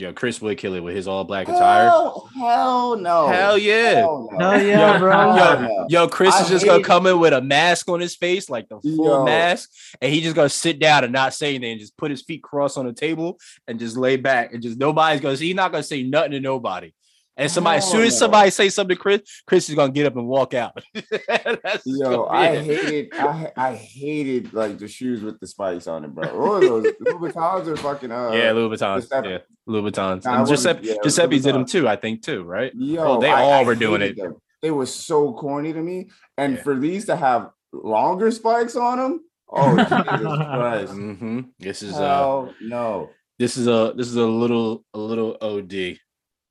yo, Chris would kill it with his all black attire. Hell, hell no. Hell yeah. Hell no. Hell yeah, Yo, bro. Yo. Yo, Chris I is just gonna hate- come in with a mask on his face, like the full Yo. mask, and he just gonna sit down and not say anything, just put his feet crossed on the table and just lay back, and just nobody's gonna see. He's not gonna say nothing to nobody. And somebody, as soon Hell as no. somebody say something to Chris, Chris is gonna get up and walk out. Yo, I it. hated, I, I hated like the shoes with the spikes on it, bro. Are those? Louboutins are fucking. Uh, yeah, Louboutins. Giuseppe. Yeah, Louboutins. Nah, and Giuseppe, yeah, Giuseppe did them too, I think too, right? Yo, Oh, they I- all were doing it. them. They were so corny to me, and Yeah. for these to have longer spikes on them, Oh Jesus Christ! hmm This is uh no. this is a this is a little a little OD.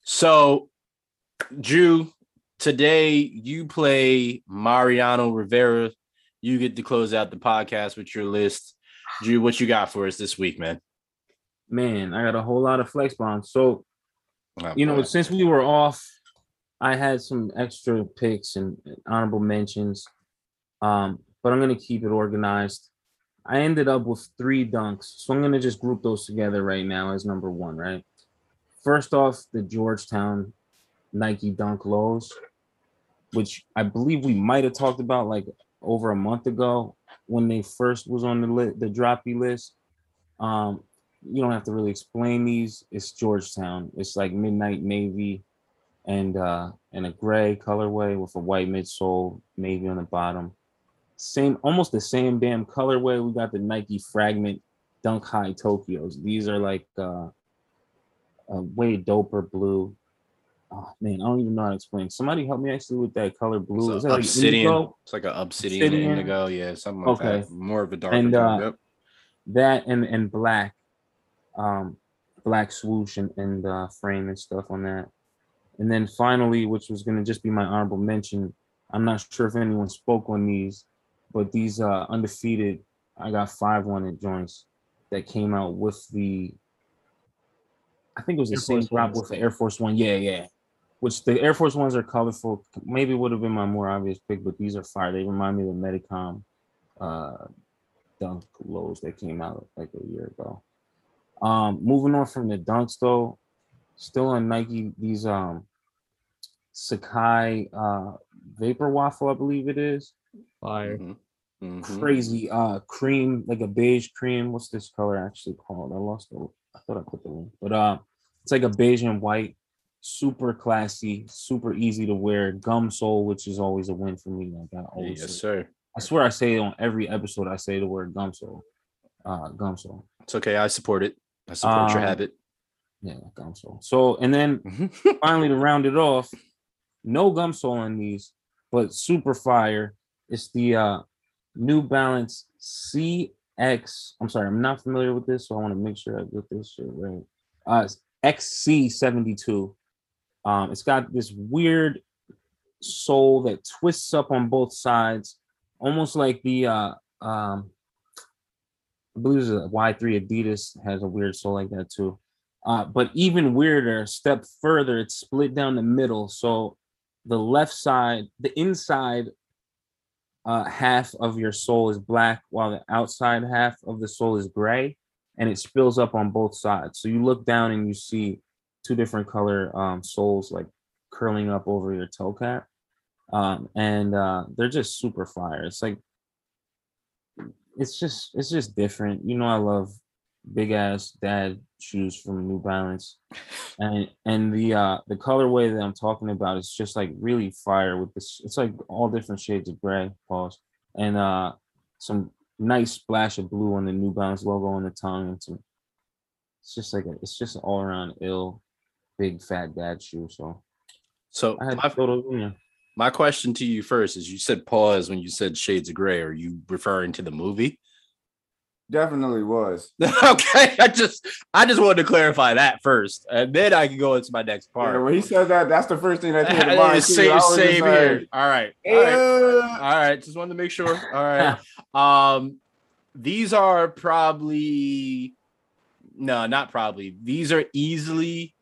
So, Drew, today you play Mariano Rivera. You get to close out the podcast with your list. Drew, what you got for us this week, man? Man, I got a whole lot of flex bombs. So Oh, you know, since we were off, I had some extra picks and honorable mentions. Um, but I'm gonna keep it organized. I ended up with three dunks, so I'm gonna just group those together right now as number one, right? First off, the Georgetown Nike Dunk lows, which I believe we might have talked about like over a month ago when they first was on the li- the droppy list. Um, you don't have to really explain these. It's Georgetown. It's like midnight navy and uh and a gray colorway with a white midsole, navy on the bottom. Same, almost the same damn colorway. We got the Nike Fragment Dunk High Tokyos. These are like uh, a way doper blue. Oh man, I don't even know how to explain. Somebody help me actually with that color blue. It's Is a that like obsidian. indigo? It's like an obsidian, Obsidian. indigo. Yeah, something like Okay. that. More of a darker And, uh, Yep. that and and black um black swoosh and, and uh frame and stuff on that and then finally which was going to just be my honorable mention i'm not sure if anyone spoke on these but these uh undefeated i got five wanted joints that came out with the i think it was the Air same Force drop with the air force one yeah yeah which the air force ones are colorful maybe would have been my more obvious pick but these are fire they remind me of the medicom uh dunk lows that came out like a year ago. Um, moving on from the dunks though, still on Nike, these um Sacai uh vapor waffle, I believe it is. Fire. Mhm. Mhm. Crazy uh cream, like a beige cream. What's this color actually called? I lost the I thought I put the link, but uh it's like a beige and white, super classy, super easy to wear, gum sole, which is always a win for me. Like I always Yes, say- sir. I swear I say it on every episode. I say the word gum sole. Uh, gum sole. It's okay. I support it. I support your Um, habit. Yeah, gum sole. So and then Mhm. finally to round it off, no gum sole on these, but super fire. It's the uh New Balance CX. I'm sorry, I'm not familiar with this, so I want to make sure I get this shit right. Uh it's XC72. Um, it's got this weird sole that twists up on both sides, almost like the uh um I believe it's a Y3 Adidas has a weird sole like that too. Uh, but even weirder, step further, it's split down the middle. So the left side, the inside uh, half of your sole is black, while the outside half of the sole is gray, and it spills up on both sides. So you look down and you see two different color um, soles like curling up over your toe cap, um, and uh, they're just super fire. It's like it's just it's just different. You know, I love big ass dad shoes from New Balance, and and the uh the colorway that I'm talking about is just like really fire with this. It's like all different shades of gray, pause, and uh some nice splash of blue on the New Balance logo on the tongue, and some. It's just like a, it's just all around ill, big fat dad shoe. So So I had my, to throw those in my question to you first is: You said pause when you said shades of gray. Are you referring to the movie? Definitely was. okay, I just I just wanted to clarify that first, and then I can go into my next Yeah, part. when he said that, that's the first thing that came to mind. too. I same, was just same here. like, All right, all right, "Yeah." all right. Just wanted to make sure. All right. Um, these are probably no, not probably. These are easily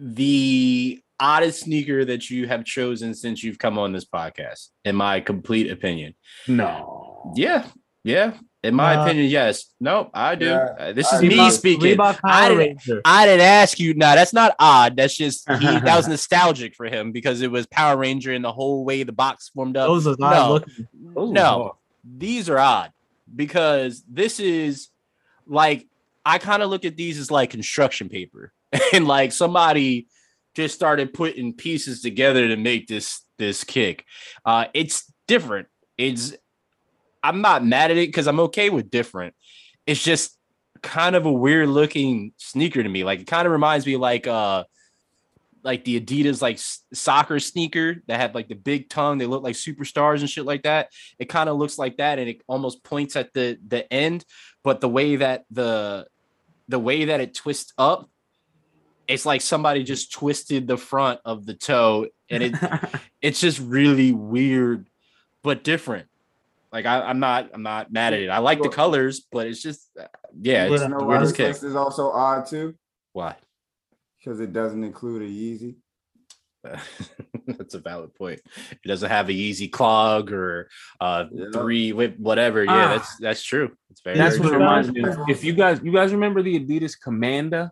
the oddest sneaker that you have chosen since you've come on this podcast, in my complete opinion. No. Yeah, yeah. In my Uh, opinion, yes. No, I do. Yeah, Uh, this is I- me Reebok- speaking. Reebok I didn't- I didn't ask you. No, that's not odd. That's just he, that was nostalgic for him because it was Power Ranger and the whole way the box formed up. Those are no, not looking. Those no, hard. these are odd because this is like I kind of look at these as like construction paper, and like somebody just started putting pieces together to make this this kick. Uh, it's different. It's I'm not mad at it because I'm okay with different. It's just kind of a weird looking sneaker to me. Like it kind of reminds me like uh like the Adidas like soccer sneaker that had like the big tongue. They look like superstars and shit like that. It kind of looks like that, and it almost points at the the end. But the way that the the way that it twists up, it's like somebody just twisted the front of the toe, and it it's just really weird, but different. Like I, I'm not I'm not mad at it. I like the colors, but it's just uh, yeah, it's You You know the weirdest this kick. is also odd too? Why? Because it doesn't include a Yeezy. That's a valid point. It doesn't have a easy clog or uh Yeah. three whip whatever. Yeah, Ah. that's that's true. It's very, That's very what true. reminds me. Of. If you guys, you guys remember the Adidas Kamanda?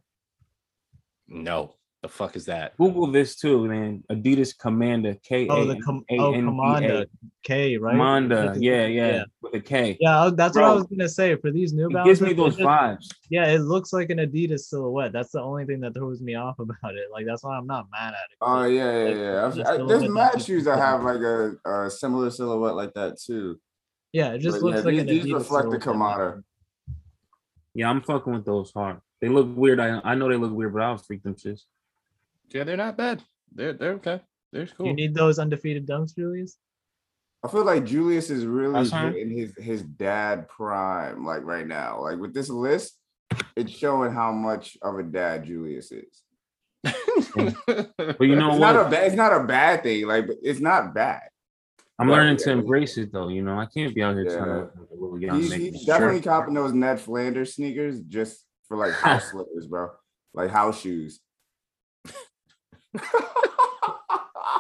No, the fuck is that? Google this too, man. Adidas Kamanda. K Oh, the A com- oh, N D Commander A. K, right? Commander. Yeah, yeah, yeah. with a K. Yeah, I- that's what I was gonna say. For these New It Balances, gives me those it vibes. yeah, it looks like an Adidas silhouette. That's the only thing that throws me off about it. Like that's why I'm not mad at it. Oh yeah, yeah, Like, yeah. I've- just I- a there's little mad shoes that have like a, a similar silhouette like that too. yeah, it just But looks yeah, like these, an these Adidas reflect the silhouette. Kamanda. Yeah, I'm fucking with those hard. They look weird. I I know they look weird, but I'll freak them shits. Yeah, they're not bad. They're they're okay. They're cool. You need those undefeated dunks, Julius. I feel like Julius is really in his his dad prime, like right now. Like with this list, it's showing how much of a dad Julius is. But you know It's what? not a bad. It's not a bad thing. Like but it's not bad. I'm Right, learning to yeah. embrace it though. You know, I can't be out here trying to Yeah. like a little young He's, he's definitely copping those Ned Flanders sneakers just for like house slippers, bro. Like house shoes.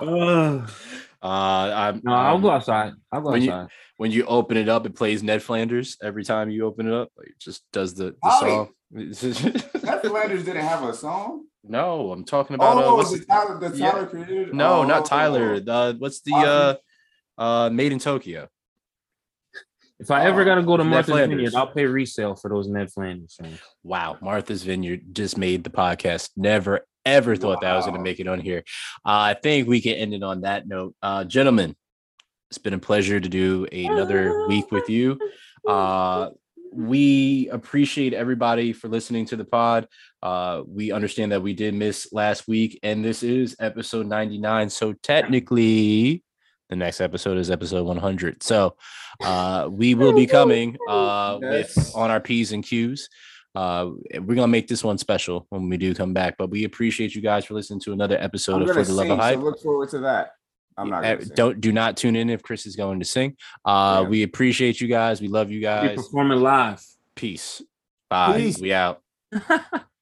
Ugh. uh, I'm, no, I'll um, go outside. I'll go when you- when you open it up, it plays Ned Flanders every time you open it up. Like it just does the, the Ollie. song. Ned Flanders didn't have a song. no, I'm talking about uh, Oh, what's the the, Tyler, yeah. Created. no, Oh. not Tyler. The what's the uh uh Made in Tokyo? If I ever gotta go to Martha's. Vineyard, I'll pay resale for those Ned Flanders. fam. Wow, Martha's Vineyard just made the podcast. Never ever thought that I was going to make it on here. Uh, I think we can end it on that note, uh, gentlemen. It's been a pleasure to do another week with you. Uh, we appreciate everybody for listening to the pod. Uh, we understand that we did miss last week, and this is episode 99. So technically, the next episode is episode 100. So uh, we will be coming uh, with on our P's and Q's. Uh, we're gonna make this one special when we do come back, but we appreciate you guys for listening to another episode of For the Love of so look forward to that. I'm not. Gonna don't do not tune in if Chris is going to sing. Uh, Yeah. we appreciate you guys. We love you guys. performing live. Peace. Bye. Peace. We out.